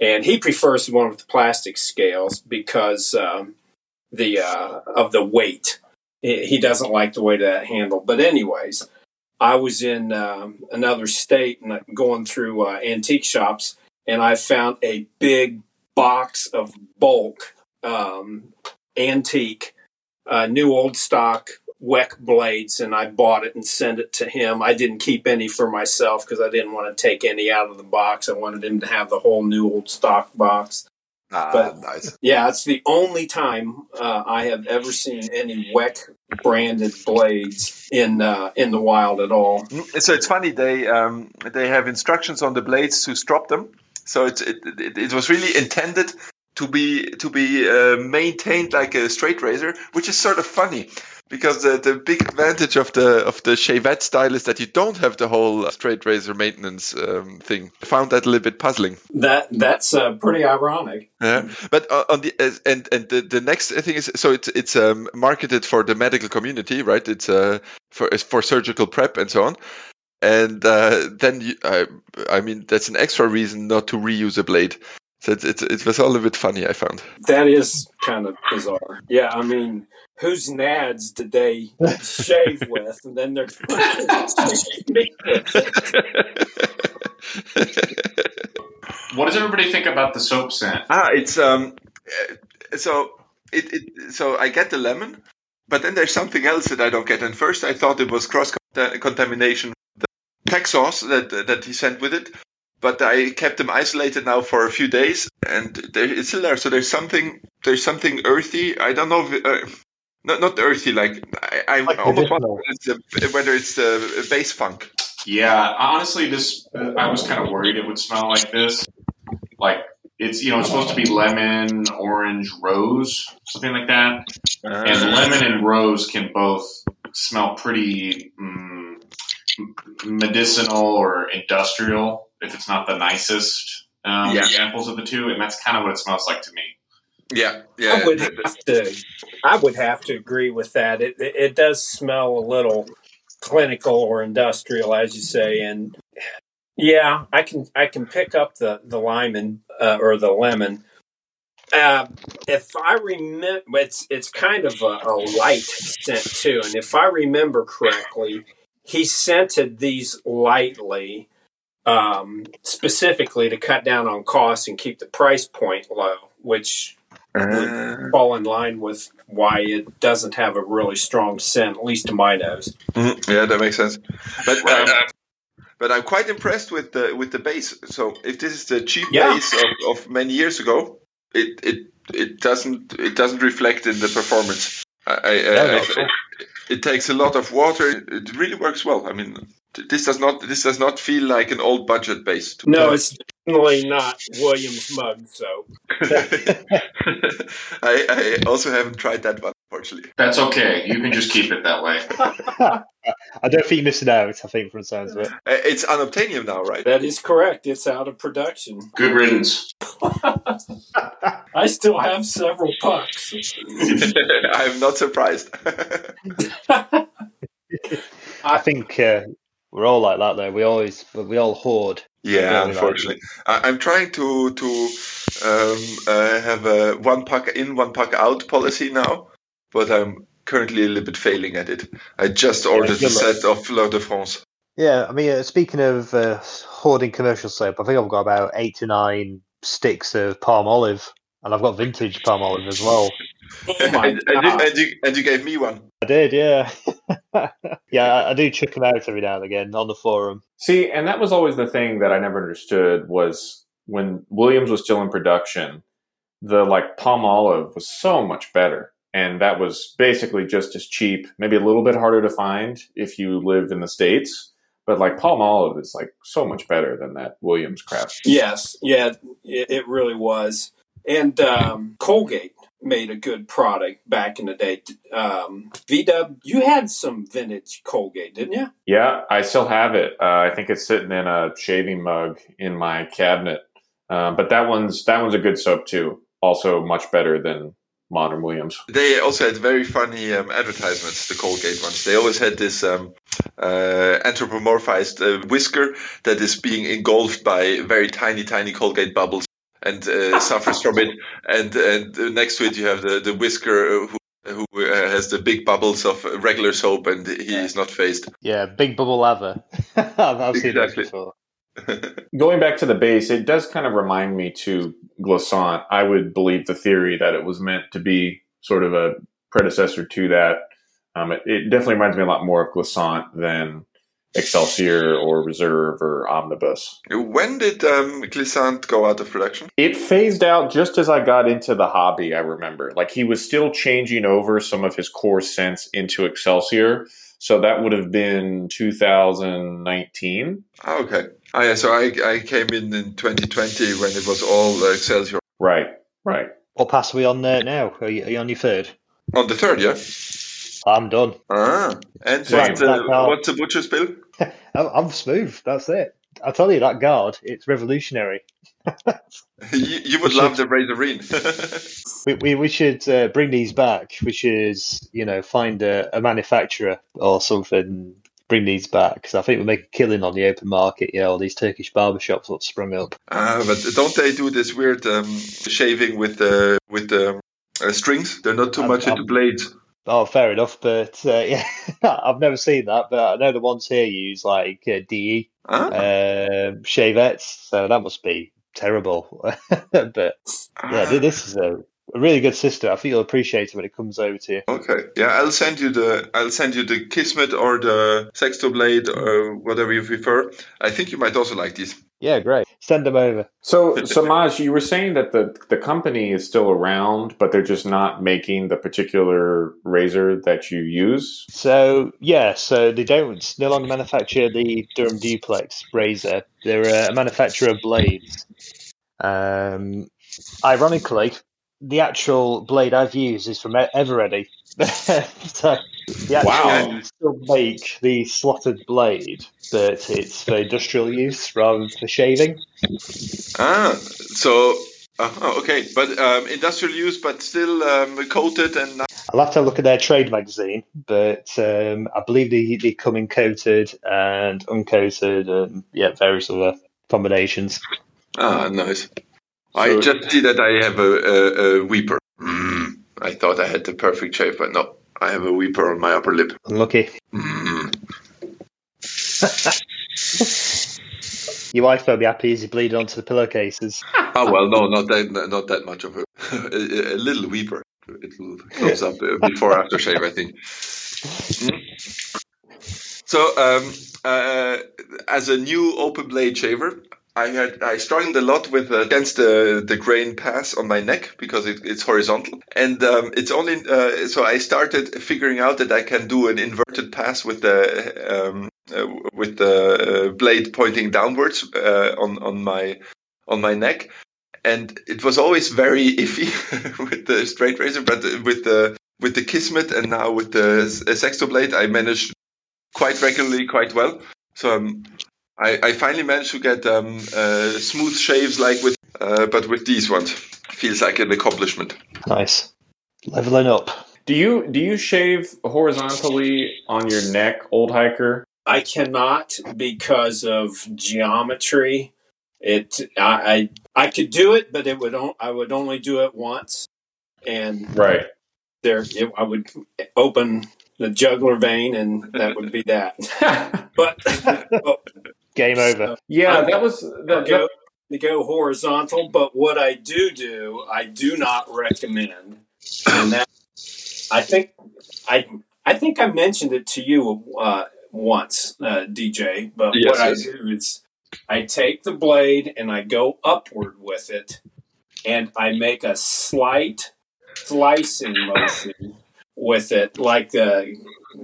and he prefers the one with the plastic scales because um, the uh, of the weight. He doesn't like the way that handle. But anyways, I was in um, another state and going through uh, antique shops, and I found a big box of bulk um, antique, uh, new old stock Weck blades, and I bought it and sent it to him. I didn't keep any for myself because I didn't want to take any out of the box. I wanted him to have the whole new old stock box. Ah, but- nice. Yeah, it's the only time uh, I have ever seen any Weck branded blades in uh, in the wild at all. Mm, So it's funny they um, they have instructions on the blades to strop them. So it it, it, it was really intended to be to be uh, maintained like a straight razor, which is sort of funny because the, the big advantage of the of the shavette style is that you don't have the whole straight razor maintenance um, thing. I found that a little bit puzzling. That that's uh, pretty ironic. Yeah, but uh, on the uh, and and the, the next thing is so it's it's um, marketed for the medical community, right? It's uh, for it's for surgical prep and so on. And uh, then you, I I mean that's an extra reason not to reuse a blade. So it it, it was all a bit funny. I found. That is kind of bizarre. Yeah, I mean, whose nads did they shave with, and then they're shave me with? What does everybody think about the soap scent? ah, it's um, uh, so it, it so I get the lemon, but then there's something else that I don't get. And first I thought it was cross contamination, the pack sauce that that he sent with it. But I kept them isolated now for a few days, and it's still there. So there's something there's something earthy. I don't know if, uh, not not earthy like I, I Like almost medicinal. wonder it's the, whether it's the base funk. Yeah, honestly, this I was kind of worried it would smell like this. Like it's you know it's supposed to be lemon, orange, rose, something like that. And lemon and rose can both smell pretty mm, medicinal or industrial if it's not the nicest um, Yeah. examples of the two, and that's kind of what it smells like to me. yeah, yeah. I would the- the- have to. I would have to agree with that. It it it does smell a little clinical or industrial, as you say, and yeah, I can I can pick up the the lime and uh, or the lemon. Uh, if I remember, it's it's kind of a, a light scent too, and if I remember correctly, he scented these lightly, um, specifically to cut down on costs and keep the price point low, which Uh, fall in line with why it doesn't have a really strong scent, at least to my nose. mhm, yeah, that makes sense. But Right. um, but I'm quite impressed with the with the base. So if this is the cheap Yeah. base of, of many years ago, it it it doesn't it doesn't reflect in the performance. I, I, I, No, I- not at all. It takes a lot of water. It really works well. I mean, this does not this does not feel like an old budget base. to- No, it's definitely not Williams mug soap. I, I also haven't tried that one, unfortunately. That's okay. You can just keep it that way. I don't think you're missing out. I think from the sounds of it. Uh, It's unobtainium now, right? That is correct. It's out of production. Good riddance. I still have several pucks. I'm not surprised. I think uh, we're all like that though. We always we all hoard. yeah, Yeah, unfortunately, I, I'm trying to to um, uh, have a one pack in, one pack out policy now, but I'm currently a little bit failing at it. I just ordered a set of Fleur de France. Yeah, I mean, uh, speaking of uh, hoarding commercial soap, I think I've got about eight to nine sticks of Palmolive, and I've got vintage Palmolive as well. Oh and, and, you, and, you, and you gave me one. I did, yeah, yeah. I, I do chuck them out every now and again on the forum. See, and that was always the thing that I never understood was when Williams was still in production, the like Palmolive was so much better. And that was basically just as cheap, maybe a little bit harder to find if you live in the States. But like Palmolive is like so much better than that Williams craft. Yes, yeah, it, it really was. And um, Colgate made a good product back in the day. Um, VW, you had some vintage Colgate, didn't you? Yeah, I still have it. Uh, I think it's sitting in a shaving mug in my cabinet. Uh, but that one's that one's a good soap too. Also much better than Modern Williams. They also had very funny um, advertisements, the Colgate ones. They always had this um, uh, anthropomorphized uh, whisker that is being engulfed by very tiny, tiny Colgate bubbles and uh, suffers from it. And and uh, next to it, you have the, the whisker uh, who, who uh, has the big bubbles of regular soap and he is not phased. Yeah, big bubble lather. I've, I've seen that Exactly. before. Going back to the base, it does kind of remind me to Glissant. I would believe the theory that it was meant to be sort of a predecessor to that. Um, it, it definitely reminds me a lot more of Glissant than Excelsior or Reserve or Omnibus. when did um, Glissant go out of production? It phased out just as I got into the hobby, I remember. Like he was still changing over some of his core scents into Excelsior. So that would have been 2019. Oh, okay. Oh, yeah, so I, I came in in 2020 when it was all uh, Excelsior. Right, right. What pass are we on there now? Are you, are you on your third? On the third, yeah? I'm done. Ah, and Same. what, uh, what's the butcher's bill? I'm, I'm smooth. That's it. I tell you, that guard, it's revolutionary. You, you would We love the Razorine. We, we, we should uh, bring these back. We should, you know, find a, a manufacturer or something, bring these back. Because I think we'll make a killing on the open market. You know, all these Turkish barbershops that sprung up. Ah, but don't they do this weird um, shaving with the with the uh, strings? They're not too I'm- much into I'm- blades. Oh, fair enough. But uh, yeah, I've never seen that. But I know the ones here use like uh, DE Ah, um, shavettes. So that must be terrible. but yeah, ah. this is a a really good system. I think you'll appreciate it when it comes over to you. Okay, yeah, I'll send you the I'll send you the Kismet or the Sextoblade or whatever you prefer. I think you might also like these. Yeah, great. Send them over. So, Samaj, you were saying that the the company is still around, but they're just not making the particular razor that you use. So yeah, so they don't no longer manufacture the Durham Duplex razor. They're a manufacturer of blades. Um, ironically, the actual blade I've used is from Eveready. so they actually Wow. still make the slotted blade, but it's for industrial use rather than for shaving. Ah, so uh, okay, but um, industrial use, but still um, coated and I'll have to look at their trade magazine, but um, I believe they, they come in coated and uncoated and yeah, various other combinations. ah, nice. I just see that I have a, a, a weeper. Mm, I thought I had the perfect shape, but no, I have a weeper on my upper lip. Unlucky. Mm. Your wife will be happy as you bleed onto the pillowcases. Oh well, no, not that, not that much of a, a, a little weeper. It will close up before aftershave, I think. Mm. So, um, uh, as a new open blade shaver, I had I struggled a lot with uh, against the the grain pass on my neck because it, it's horizontal, and um, it's only uh, so I started figuring out that I can do an inverted pass with the um, uh, with the uh, blade pointing downwards uh, on on my on my neck, and it was always very iffy with the straight razor, but with the with the Kismet and now with the Sextoblade, I managed quite regularly, quite well. So um, I, I finally managed to get um, uh, smooth shaves like with, uh, but with these ones, feels like an accomplishment. Nice. Leveling up. Do you do you shave horizontally on your neck, old hiker? I cannot because of geometry. It I I, I could do it, but it would on, I would only do it once, and Right. there it, I would open the jugular vein, and that would be that. But, but Game over. yeah, I'm- that was to that, go to go horizontal. But what I do do, I do not recommend, and that I think I I think I mentioned it to you uh, once, uh, DJ. But Yes, what I do is I take the blade and I go upward with it, and I make a slight slicing motion with it, like the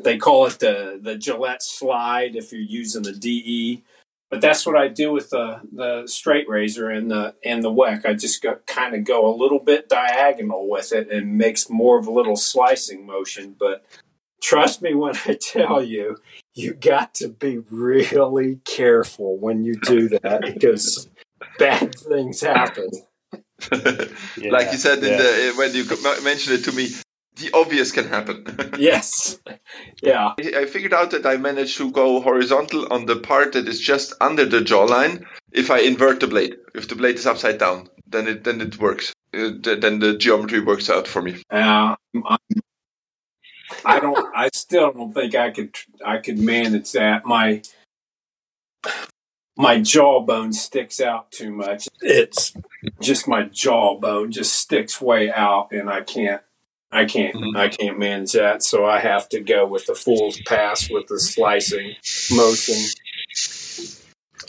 they call it the the Gillette slide if you're using the DE. But that's what I do with the the straight razor and the and the Weck. I just kind of go a little bit diagonal with it and makes more of a little slicing motion. But trust me when I tell you, you got to be really careful when you do that because bad things happen. Yeah, like you said in yeah. the, when you mentioned it to me, the obvious can happen. Yes, yeah. I figured out that I managed to go horizontal on the part that is just under the jawline. If I invert the blade, if the blade is upside down, then it then it works. Uh, th- then the geometry works out for me. Uh, I'm- I don't. I still don't think I could. I could manage that. My my jawbone sticks out too much. It's just my jawbone just sticks way out, and I can't. I can't. Mhm. I can't manage that. So I have to go with the fool's pass with the slicing motion.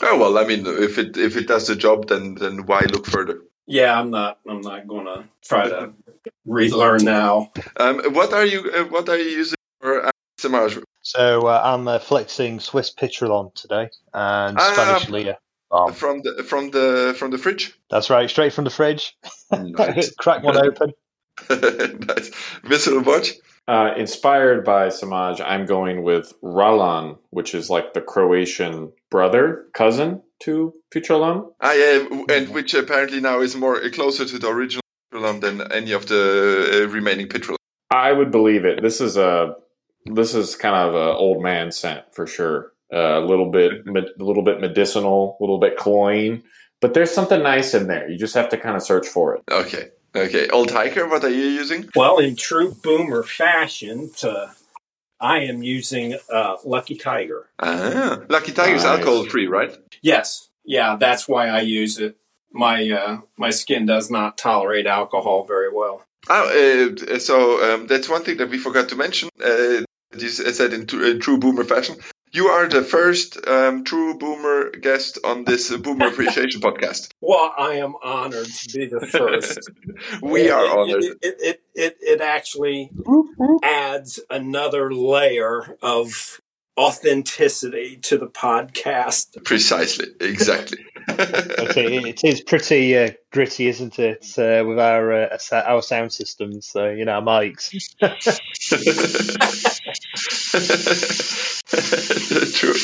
Oh well, I mean, if it if it does the job, then then why look further? Yeah, I'm not. I'm not going to try to relearn now. Um, what are you uh, what are you using for uh, Samaj? So uh, I'm uh, flexing Swiss Pitralon today and Ah. Spanish Lea. Um, From the from the from the fridge. that's right, straight from the fridge. Nice. Crack one open. nice. Visceral watch. Uh, inspired by Samaj, I'm going with Ralan, which is like the Croatian brother, cousin to Pitralon. Ah, yeah, and which apparently now is more uh, closer to the original Pitralon than any of the uh, remaining Pitralon. I would believe it. This is a this is kind of a old man scent for sure. Uh, a little bit, a little bit medicinal, a little bit cloying, but there's something nice in there. You just have to kind of search for it. Okay. Okay. Old hiker, what are you using? Well, in true boomer fashion, to, I am using uh, Lucky Tiger. Ah, Lucky Tiger's Nice. alcohol free, right? Yes, yeah, that's why I use it. my uh, my skin does not tolerate alcohol very well. Oh, uh, so um, that's one thing that we forgot to mention. Uh, you said in, in true boomer fashion. You are the first um, true boomer guest on this uh, Boomer Appreciation podcast. Well, I am honored to be the first. we it, are it, honored. It, it, it, it actually adds another layer of authenticity to the podcast. Precisely, exactly. Okay, it is pretty uh, gritty, isn't it, uh, with our uh, our sound systems? So you know, our mics. True.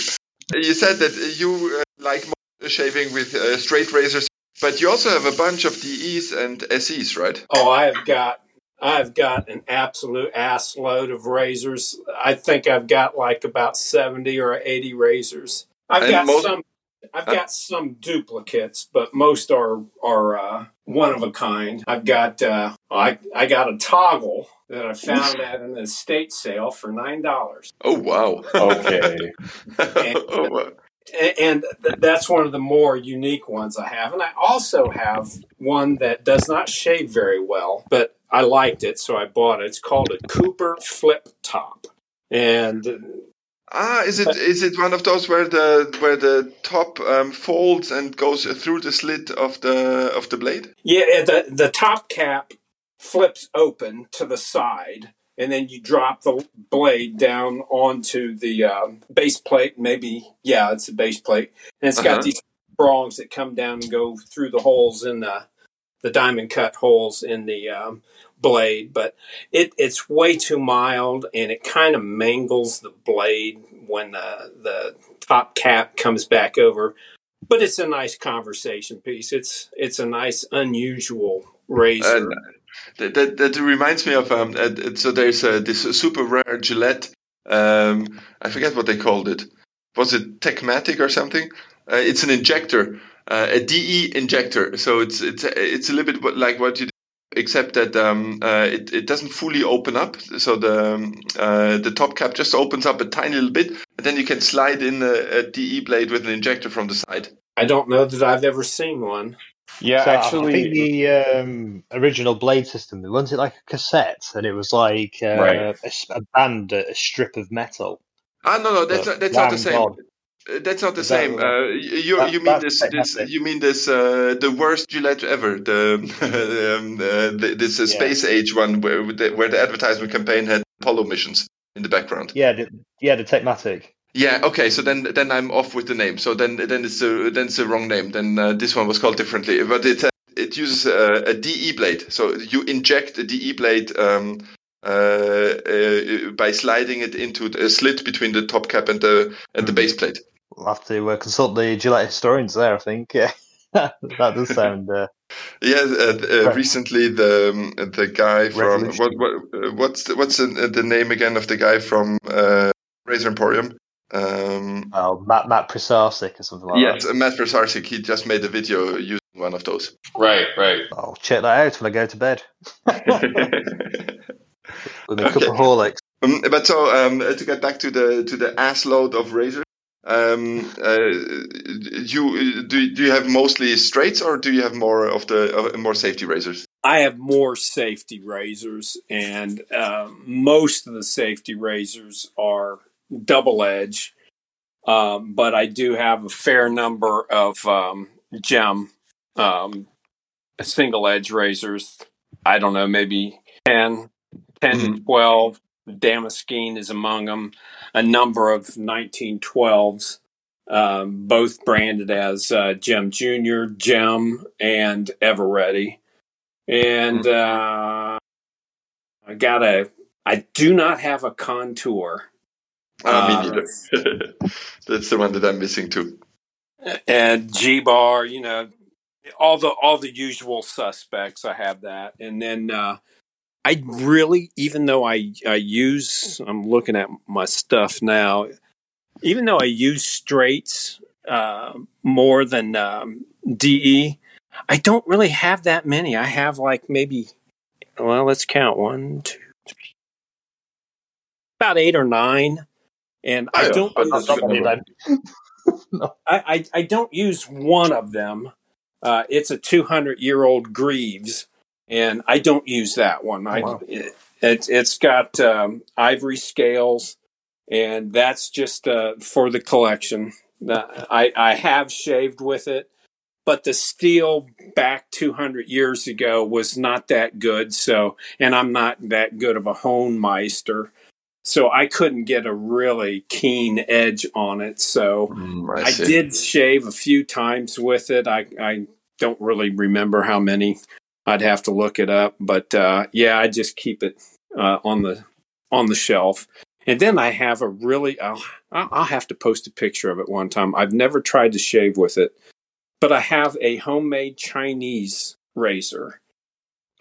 You said that you uh, like shaving with uh, straight razors, but you also have a bunch of DEs and SEs, right? Oh, I have got I've got an absolute ass load of razors. I think I've got like about seventy or eighty razors. I've And got most- some. I've got some duplicates, but most are are uh, one of a kind. I've got uh, I I got a toggle that I found at an estate sale for nine dollars. Oh wow. Okay. oh, wow. And that's one of the more unique ones I have. And I also have one that does not shave very well, but I liked it, so I bought it. It's called a Cooper Flip Top, and Ah, is it is it one of those where the where the top um, folds and goes through the slit of the of the blade? yeah, the the top cap flips open to the side. And then you drop the blade down onto the um, base plate. Maybe, yeah, it's a base plate, and it's got Uh-huh. these prongs that come down and go through the holes in the the diamond cut holes in the um, blade, but it, it's way too mild and it kind of mangles the blade when the the top cap comes back over. But it's a nice conversation piece. It's it's a nice unusual razor. And that, that, that reminds me of um. Uh, so there's uh, this super rare Gillette. Um, I forget what they called it. Was it Techmatic or something? Uh, it's an injector, uh, a DE injector. So it's it's it's a little bit like what you except that um, uh, it, it doesn't fully open up. So the um, uh, the top cap just opens up a tiny little bit, and then you can slide in a, a DE blade with an injector from the side. I don't know that I've ever seen one. Yeah, So I actually, think the um, original Blade system, wasn't it like a cassette, and it was like uh, Right. a, s- a band, a strip of metal. Ah, no, no, that's But not, that's not the damn same. God. That's not the Is same. Uh, you That- you mean this this you mean this uh, the worst Gillette ever the um, uh, the- this uh, Yeah. space age one where the, where the advertisement campaign had Apollo missions in the background. Yeah, the, yeah, the Techmatic. Yeah, okay, so then then I'm off with the name. So then then it's a, then it's the wrong name. Then uh, this one was called differently, but it uh, it uses a, a DE blade. So you inject a DE blade. Um, uh, uh, by sliding it into a slit between the top cap and the and the Mhm. base plate. We'll have to uh, consult the Gillette historians there, I think. Yeah. that does sound. Uh, Yeah, uh, uh, recently the um, the guy from what what uh, what's the, what's the, the name again of the guy from uh, Razor Emporium? Um, well, Matt, Matt Prisarsic or something like yes, uh, Matt Versarsik. He just made a video using one of those. Right, right. that. I'll check that out when I go to bed with a cup Okay. of Horlicks. Um, but so um, to get back to the to the ass load of razors, um, uh, you do do you have mostly straights or do you have more of the uh, more safety razors? I have more safety razors, and um, most of the safety razors are double edge. Um, but I do have a fair number of um, gem um, single edge razors. I don't know, maybe 10, 10 to 12. Damaskene is among them. A number of 1912s, um, both branded as uh, Gem Junior, Gem, and Everready. And uh, I got a. I do not have a contour. Ah, me Uh, neither. That's the one that I'm missing too. and G bar, you know, all the all the usual suspects. I have that, and then uh, I really, even though I I use, I'm looking at my stuff now. Even though I use straights uh, more than um, DE, I don't really have that many. I have like maybe, well, let's count one, two, three, about eight or nine, and I yeah. don't. But use- that's a good Not many I, I, I don't use one of them, Uh, it's a 200 year old Greaves, and I don't use that one. I, wow. it, it, it's got um, ivory scales, and that's just uh, for the collection. Uh, I, I have shaved with it, but the steel back 200 years ago was not that good. So, and I'm not that good of a hone meister. So I couldn't get a really keen edge on it. So Mm, I, I did shave a few times with it. I, I don't really remember how many. I'd have to look it up, but uh, yeah, I just keep it uh, on the on the shelf. And then I have a really I'll, I'll have to post a picture of it one time. I've never tried to shave with it, but I have a homemade Chinese razor,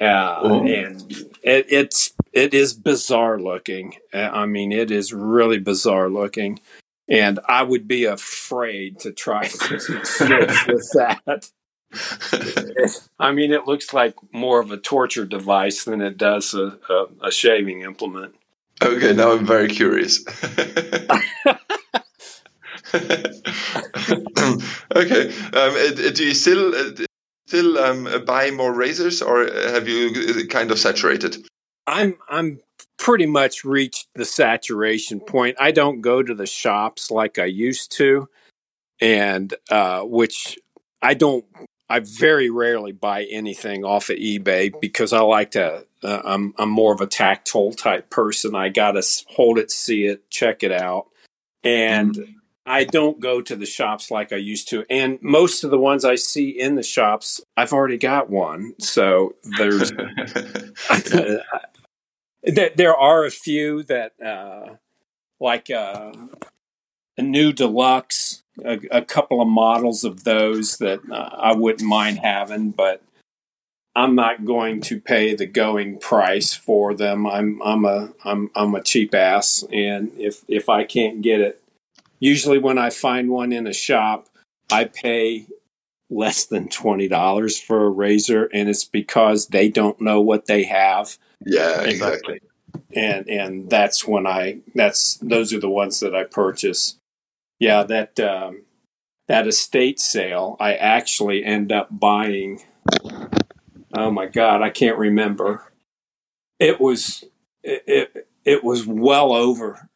uh, Oh. and it, it's it is bizarre looking. Uh, I mean, it is really bizarre looking, and I would be afraid to try to shave with that. I mean, it looks like more of a torture device than it does a, a, a shaving implement. Okay, now I'm very curious. okay, um, uh, do you still uh, still um, buy more razors, or have you uh, kind of saturated? I'm I'm pretty much reached the saturation point. I don't go to the shops like I used to, and uh, which I don't. I very rarely buy anything off of eBay because I like to. Uh, I'm I'm more of a tactile type person. I gotta hold it, see it, check it out, and I don't go to the shops like I used to. And most of the ones I see in the shops, I've already got one. So there's there, there are a few that uh, like uh, a new deluxe a, a couple of models of those that uh, i wouldn't mind having but i'm not going to pay the going price for them i'm i'm a i'm i'm a cheap ass and if if i can't get it usually when i find one in a shop i pay less than $20 for a razor and it's because they don't know what they have yeah, exactly. and and that's when I that's those are the ones that I purchase. Yeah, that um, that estate sale, I actually end up buying. Oh my god, I can't remember. It was it it, it was well over.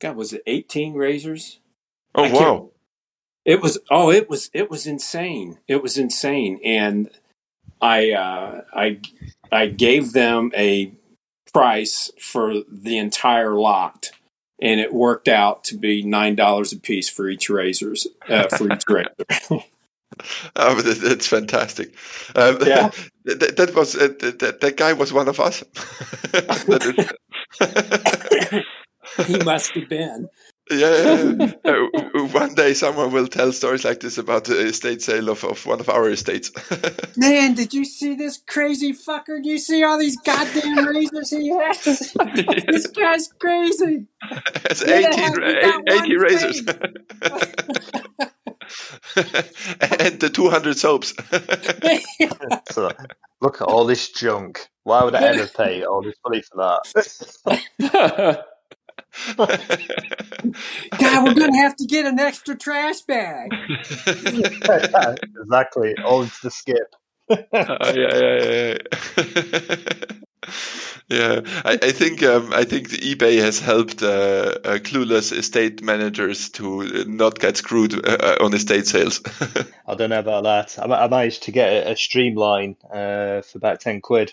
God, was it eighteen razors? Oh wow! It was oh, it was it was insane. It was insane, and I uh, I I gave them a price for the entire lot, and it worked out to be nine dollars a piece for each razors uh, for each razor. Oh, that's fantastic. Um, Yeah. that, that was uh, that, that guy was one of us. That is- he must have been. Yeah, yeah, yeah. Uh, one day someone will tell stories like this about the estate sale of, of one of our estates. Man, did you see this crazy fucker? Do you see all these goddamn razors he has? this guy's crazy. it's 18, ra- 80 razors. and the 200 soaps. So, look at all this junk. Why would I ever pay all this money for that? God, we're gonna have to get an extra trash bag. exactly. All into the skip. Uh, yeah, yeah, yeah. yeah, I, I think um, I think eBay has helped uh, uh, clueless estate managers to uh, not get screwed uh, uh, on estate sales. I don't know about that. I, I managed to get a, a streamline uh, for about ten quid.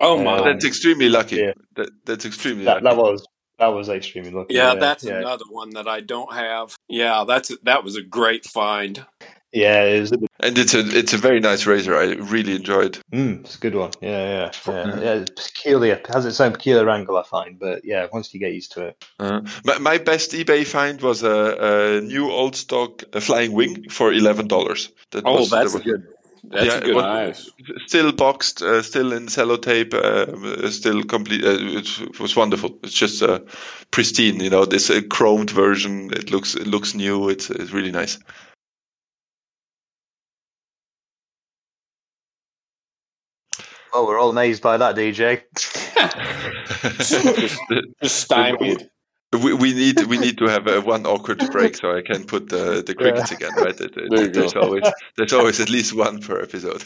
Oh my! that's extremely lucky. Yeah. That, that's extremely That, lucky. that was that was extremely lucky. Yeah, that's yeah. another one that I don't have. Yeah, that's that was a great find. Yeah, it was. and it's a it's a very nice razor. I really enjoyed. Mm, it's a good one. Yeah, yeah, yeah. yeah it's peculiar. It has its own peculiar angle, I find. But yeah, once you get used to it, Uh, my, my best eBay find was a, a new old stock uh flying wing for eleven dollars. That Oh, was, that's that was- good. That's Yeah, a good. what- nice. still boxed, uh, still in sellotape, uh, still complete. Uh, it was wonderful. It's just uh, pristine, you know. This uh, chromed version. It looks it looks new. It's it's really nice. oh, we're all amazed by that, DJ. Just stymied. We, we need we need to have a one awkward break so I can put the the crickets again, right? There you there's go. always there's always at least one per episode,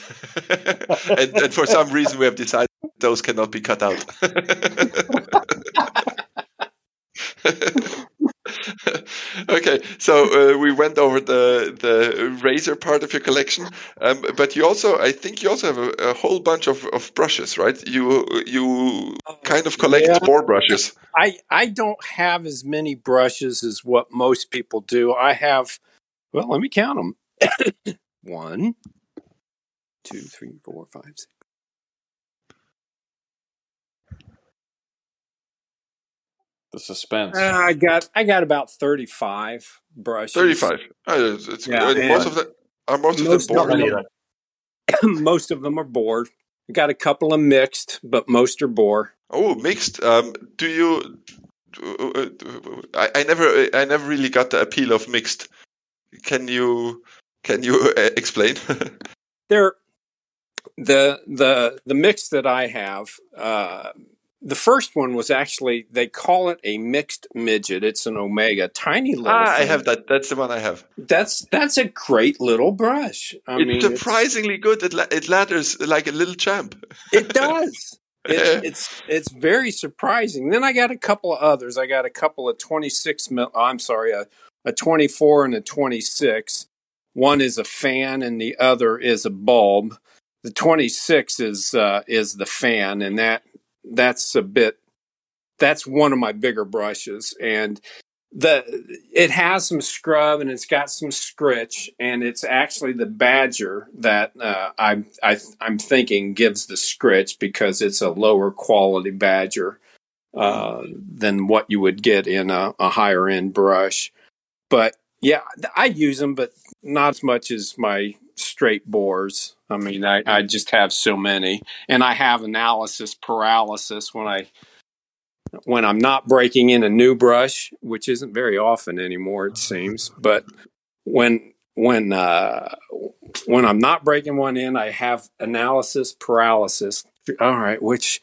and, and for some reason we have decided those cannot be cut out. okay, so uh, we went over the the razor part of your collection, um, but you also I think you also have a, a whole bunch of, of brushes, right? You you kind of collect Yeah. boar brushes. I I don't have as many brushes as what most people do. I have, well, let me count them. One, two, three, four, five, six. The suspense. Uh, I got I got about thirty five brushes. Thirty-five. Uh, it's, it's, Yeah, uh, most of the are most of Most them of boar. Them- most of them are bored. I got a couple of mixed, but most are boar. Oh, mixed. Um, do you? uh, I, I never I never really got the appeal of mixed. Can you can you uh, explain? They're the the the mix that I have. Uh, the first one was actually they call it a mixed midget. It's an omega, tiny little. ah, I have that. That's the one I have. That's that's a great little brush. I it's mean, it's- surprisingly good. It, la- it ladders like a little champ. It does. It's, it's it's very surprising. Then I got a couple of others. I got a couple of twenty six mil. oh, I'm sorry, a, a twenty four and a twenty six. One is a fan and the other is a bulb. The twenty six is uh, is the fan, and that that's a bit. That's one of my bigger brushes, and the it has some scrub and it's got some scritch, and it's actually the Badger that uh, I, I I'm thinking gives the scritch because it's a lower quality Badger uh, than what you would get in a, a higher end brush. But yeah, I use them, but not as much as my straight boars. I mean, I, I just have so many, and I have analysis paralysis when I when I'm not breaking in a new brush, which isn't very often anymore, it seems. But when when uh, when I'm not breaking one in, I have analysis paralysis. All right, which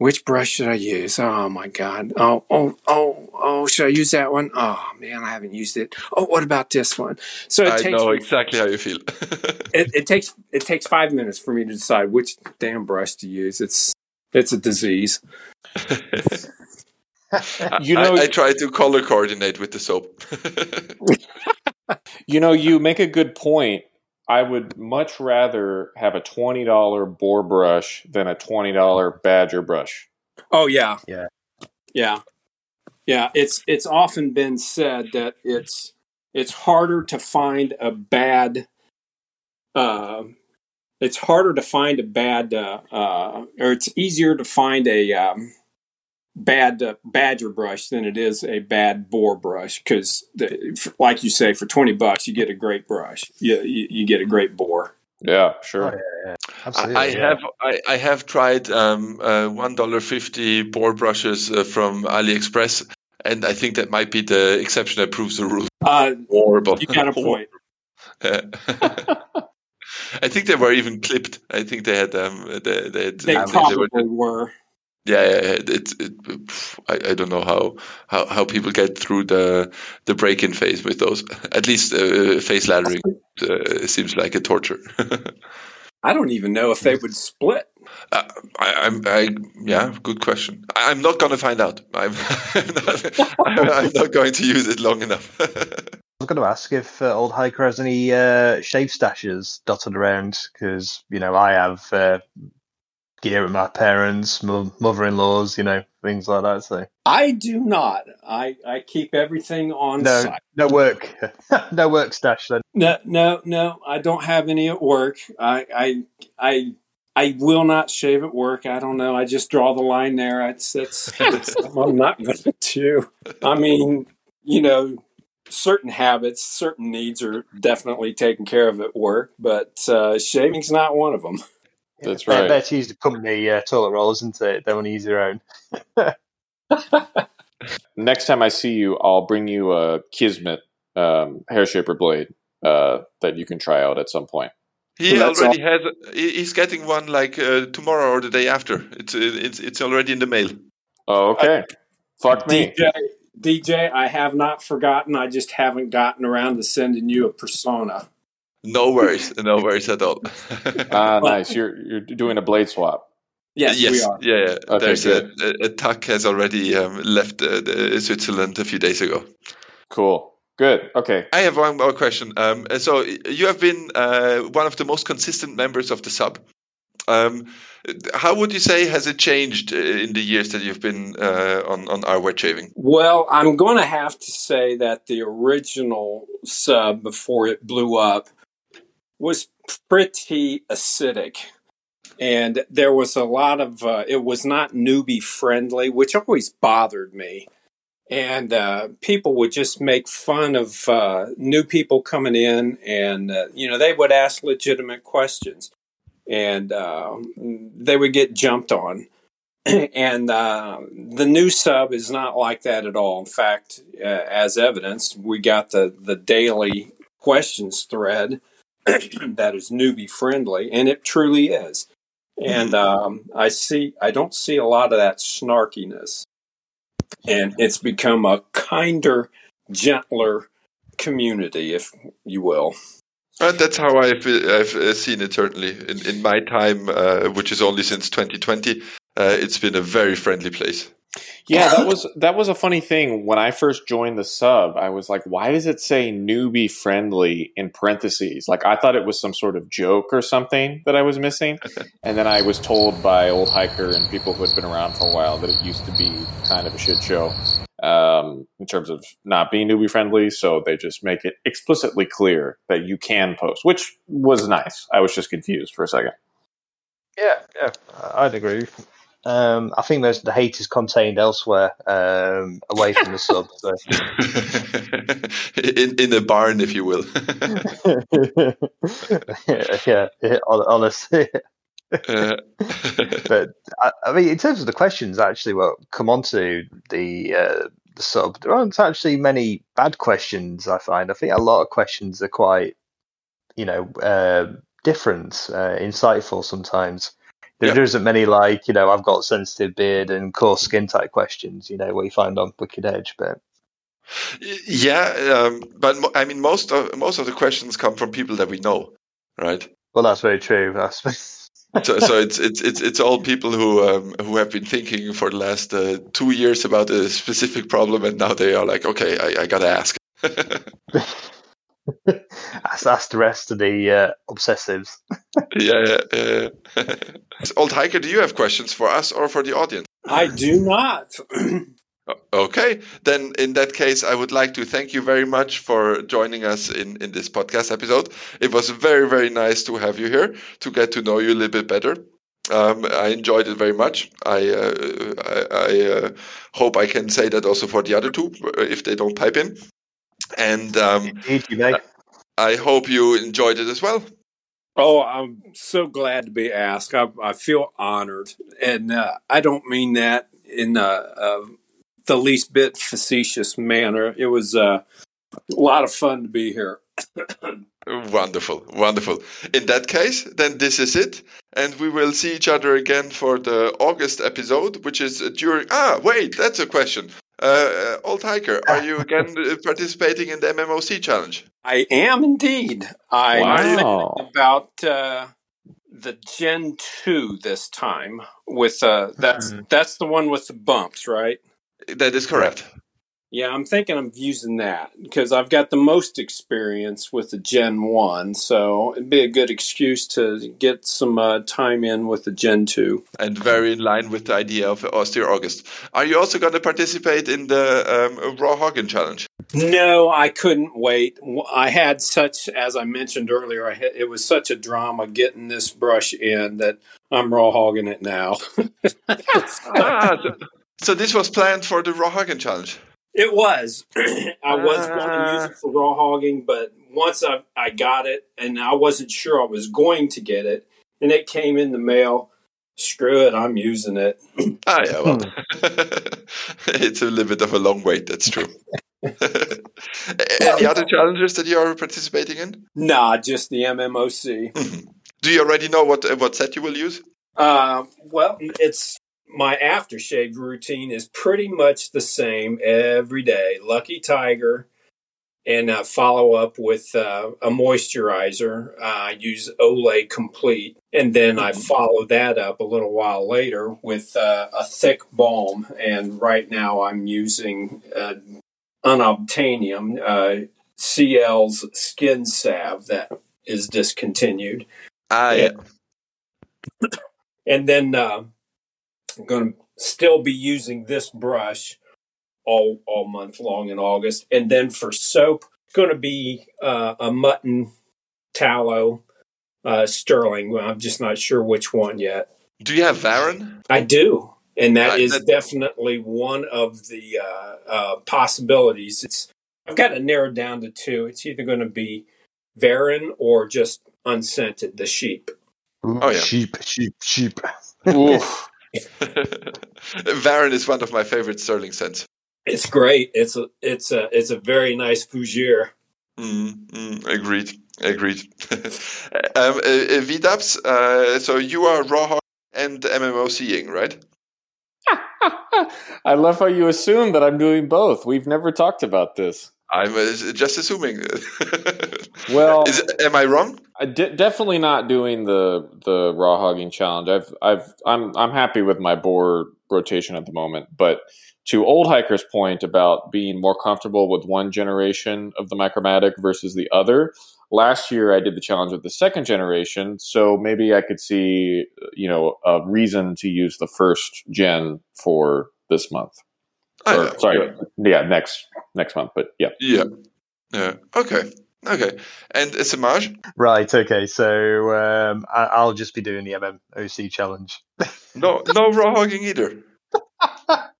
which brush should I use? Oh my god! Oh oh oh oh! Should I use that one? Oh man, I haven't used it. Oh, what about this one? So it I takes know exactly how you feel. it, it takes it takes five minutes for me to decide which damn brush to use. It's it's a disease. You I- know- I, try to color coordinate with the soap. You know, you make a good point. I would much rather have a twenty dollar boar brush than a twenty dollar badger brush. Oh yeah. Yeah. Yeah. Yeah. It's it's often been said that it's it's harder to find a bad uh it's harder to find a bad uh, uh or it's easier to find a um bad uh, badger brush than it is a bad boar brush because like you say for 20 bucks you get a great brush you you, you get a great boar Yeah, sure. Oh, yeah, I, Absolutely. I yeah. have I, I have tried um, uh, one dollar fifty board brushes uh, from AliExpress, and I think that might be the exception that proves the rule. uh Horrible. you got a point I think they were even clipped. I think they had um they they, had, they they probably were were yeah, yeah it, it, it I, I don't know how, how how people get through the the break in phase with those. At least uh, face laddering uh, seems like a torture. I don't even know if they would split. Uh, I, I'm, I, yeah, good question. I, I'm not going to find out. I'm, I'm, not, I'm not going to use it long enough. I was going to ask if uh, old Hiker has any uh, shave stashes dotted around because you know I have uh, gear at my parents, mo- mother-in-laws, you know things like that. So I do not. I, I keep everything on no, site. no work, no work stash then. No, no, no. I don't have any at work. I, I, I, I will not shave at work. I don't know. I just draw the line there. It's, it's, it's I'm not going to do. I mean, you know, certain habits, certain needs are definitely taken care of at work, but uh, shaving's not one of them. That's They're right. there to use the company uh, toilet roll, isn't it? They want to use their own. Next time I see you, I'll bring you a Kismet um, hair shaper blade uh, that you can try out at some point. he Well, that's already has. He's getting one like uh, tomorrow or the day after. It's it's it's already in the mail. Oh, okay. Fuck me. DJ, DJ, I have not forgotten. I just haven't gotten around to sending you a persona. No worries, no worries at all. Ah, nice. You're you're doing a blade swap. Yes, yes, we are. yeah. yeah. Okay, There's a, good. a, a Tuck has already um, left uh, the, Switzerland a few days ago. Cool. Good. Okay. I have one more question. Um, so you have been uh, one of the most consistent members of the sub. Um, how would you say has it changed uh, in the years that you've been uh, on on our wet shaving? Well, I'm going to have to say that the original sub before it blew up was pretty acidic. And there was a lot of, uh, it was not newbie friendly, which always bothered me. And uh, people would just make fun of uh, new people coming in, and, uh, you know, they would ask legitimate questions and uh, they would get jumped on. and uh, the new sub is not like that at all. In fact, as evidenced, we got the, the daily questions thread that is newbie friendly, and it truly is. And um, I see, I don't see a lot of that snarkiness, and it's become a kinder, gentler community, if you will. Uh, that's how I've, I've uh, seen it. Certainly, in in my time, uh, which is only since 2020, uh, it's been a very friendly place. Yeah, that was that was a funny thing. When I first joined the sub, I was like, "Why does it say newbie friendly in parentheses?" Like I thought it was some sort of joke or something that I was missing. and then I was told by old hiker and people who had been around for a while that it used to be kind of a shit show um, in terms of not being newbie friendly. So they just make it explicitly clear that you can post, which was nice. I was just confused for a second. Yeah, yeah, I'd agree. Um, I think most of the hate is contained elsewhere, um, away from the sub. So. in in a barn, if you will. yeah, yeah, honestly. Uh, but I, I, mean, in terms of the questions, actually, well, come on to the uh, the sub. There aren't actually many bad questions. I find. I think a lot of questions are quite, you know, uh, different, uh, insightful sometimes. There, Yep. isn't many like you know I've got sensitive beard and coarse skin type questions. You know what you find on Wicked Edge, but yeah, um, but I mean, most of most of the questions come from people that we know, right? well, that's very true. Suppose. so, so it's it's it's it's all people who um, who have been thinking for the last uh, two years about a specific problem, and now they are like, okay, I, I gotta ask. that's, that's the rest of the uh, obsessives. yeah, yeah, yeah. Old hiker, do you have questions for us or for the audience? I do not. Okay, then in that case, I would like to thank you very much for joining us in, in this podcast episode. It was very, very nice to have you here to get to know you a little bit better. Um, I enjoyed it very much. I, uh, I, I uh, hope I can say that also for the other two uh, if they don't pipe in. And um, Indeed. I hope you enjoyed it as well. Oh, I'm so glad to be asked. I, I feel honored, and uh, I don't mean that in uh, uh, the least bit facetious manner. It was uh, a lot of fun to be here. Wonderful, wonderful. In that case, then this is it, and we will see each other again for the August episode, which is during. Ah, wait, that's a question. Uh, uh, Old Hiker, are you again uh, participating in the MMOC challenge? I am indeed. I Wow. about uh, the Gen two this time. With uh, that's that's the one with the bumps, right? That is correct. Yeah, I'm thinking of using that because I've got the most experience with the Gen 1, so it'd be a good excuse to get some uh, time in with the Gen 2. And very in line with the idea of Austere August. Are you also going to participate in the um, Raw Hoggin challenge? No, I couldn't wait. I had such, as I mentioned earlier, I had, it was such a drama getting this brush in that I'm raw hogging it now. ah, so, so this was planned for the Raw Hoggin challenge. It was. I was going to use it for raw hogging, but once I, I got it, and I wasn't sure I was going to get it, and it came in the mail. Screw it, I'm using it. Ah, yeah, well, it's a little bit of a long wait, that's true. Any other challenges that you are participating in? Nah, just the MMOC. Do you already know what what set you will use? Uh, well, it's my aftershave routine is pretty much the same every day. Lucky Tiger, and uh, follow up with uh, a moisturizer. Uh, I use Olay Complete, and then I follow that up a little while later with uh, a thick balm. And right now I'm using uh, unobtainium, uh, CL's skin salve that is discontinued. Ah, yeah. And then uh, I'm going to still be using this brush all all month long in August. And then for soap, it's going to be uh, a mutton tallow uh, sterling. I'm just not sure which one yet. Do you have Varen? I do, and that Right, is that- definitely one of the uh, uh, possibilities. It's I've got it narrowed down to two. It's either going to be Varen or just unscented, the sheep. Oh, yeah. Sheep, sheep, sheep. Oof. Varen is one of my favorite Sterling scents. It's great. It's a it's a it's a very nice fougere. Mm, mm, agreed. Agreed. um, uh, uh, VDubs, uh, so you are Rawhawk and MMOCing, right? I love how you assume that I'm doing both. We've never talked about this. I'm uh, just assuming. Well, is, am I wrong? I de- definitely not doing the the raw hogging challenge. I've I've I'm I'm happy with my boar rotation at the moment, but to old hiker's point about being more comfortable with one generation of the micromatic versus the other. Last year I did the challenge with the second generation, so maybe I could see you know a reason to use the first gen for this month. I Or, know. sorry, yeah, next next month, but yeah. Yeah. Yeah. Okay. Okay. And uh, Samaj? Right, okay, so um, I- I'll just be doing the MMOC challenge. No, no raw hogging either.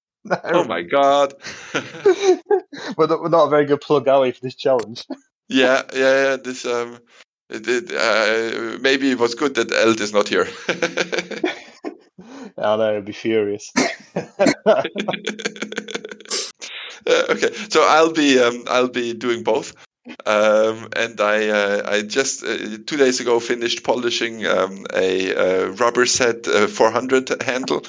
Oh my god. we're, not, we're not a very good plug, are we, for this challenge? yeah, yeah, yeah. This um, it, it, uh, maybe it was good that Eld is not here. I know, I'd be furious. Uh, okay, so I'll be um, I'll be doing both. Um, and I uh, I just uh, two days ago finished polishing um, a uh, Rubberset uh, 400 handle,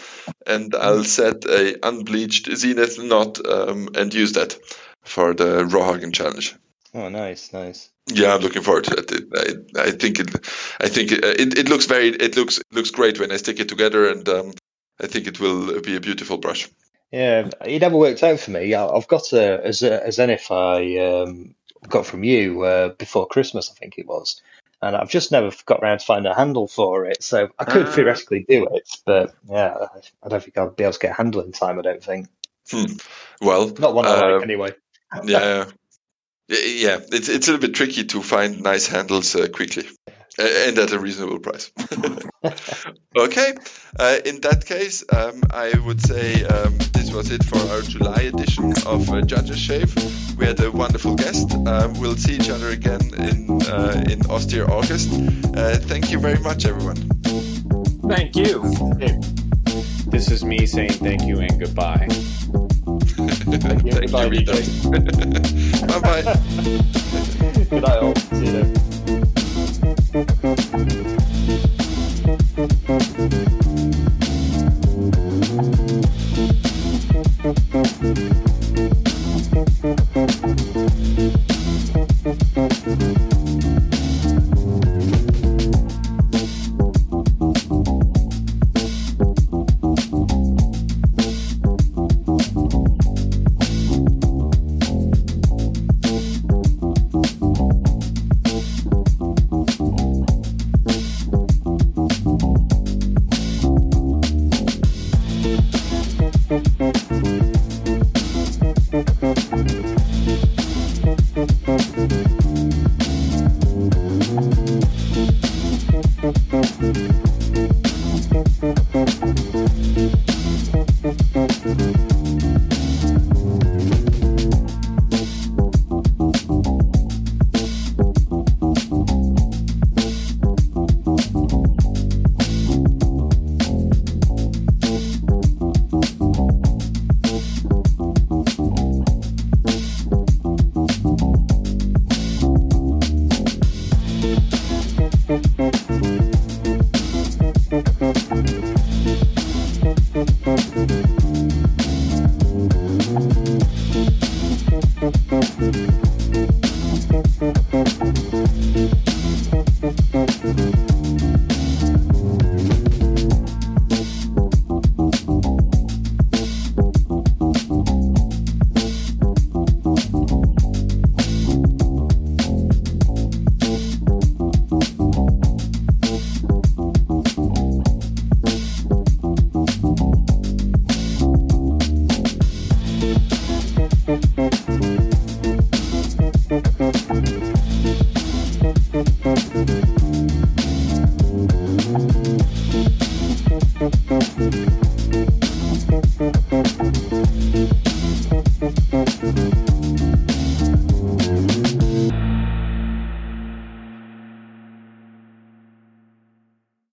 and I'll set a unbleached zenith knot um, and use that for the raw challenge. oh, nice, nice. Yeah, I'm looking forward to it. it I, I think it, I think it, it, it looks very, it looks looks great when I stick it together, and um, I think it will be a beautiful brush. Yeah, it never worked out for me. I've got a, a, Zenith I um, got from you uh, before Christmas, I think it was, and I've just never got around to find a handle for it. So I could Ah. theoretically do it, but yeah, I don't think I'll be able to get a handle in time. I don't think. Well, Not one I uh, like, anyway. yeah, yeah, it's it's a little bit tricky to find nice handles uh, quickly, and at a reasonable price. okay, uh, in that case, um, I would say um, this was it for our July edition of uh, Judges Shave. We had a wonderful guest. Um, we'll see each other again in uh, in austere August. Uh, thank you very much, everyone. Thank you. This is me saying thank you and goodbye. Thank you, Goodbye, Vito. bye bye. Good night, all. See you Thank you.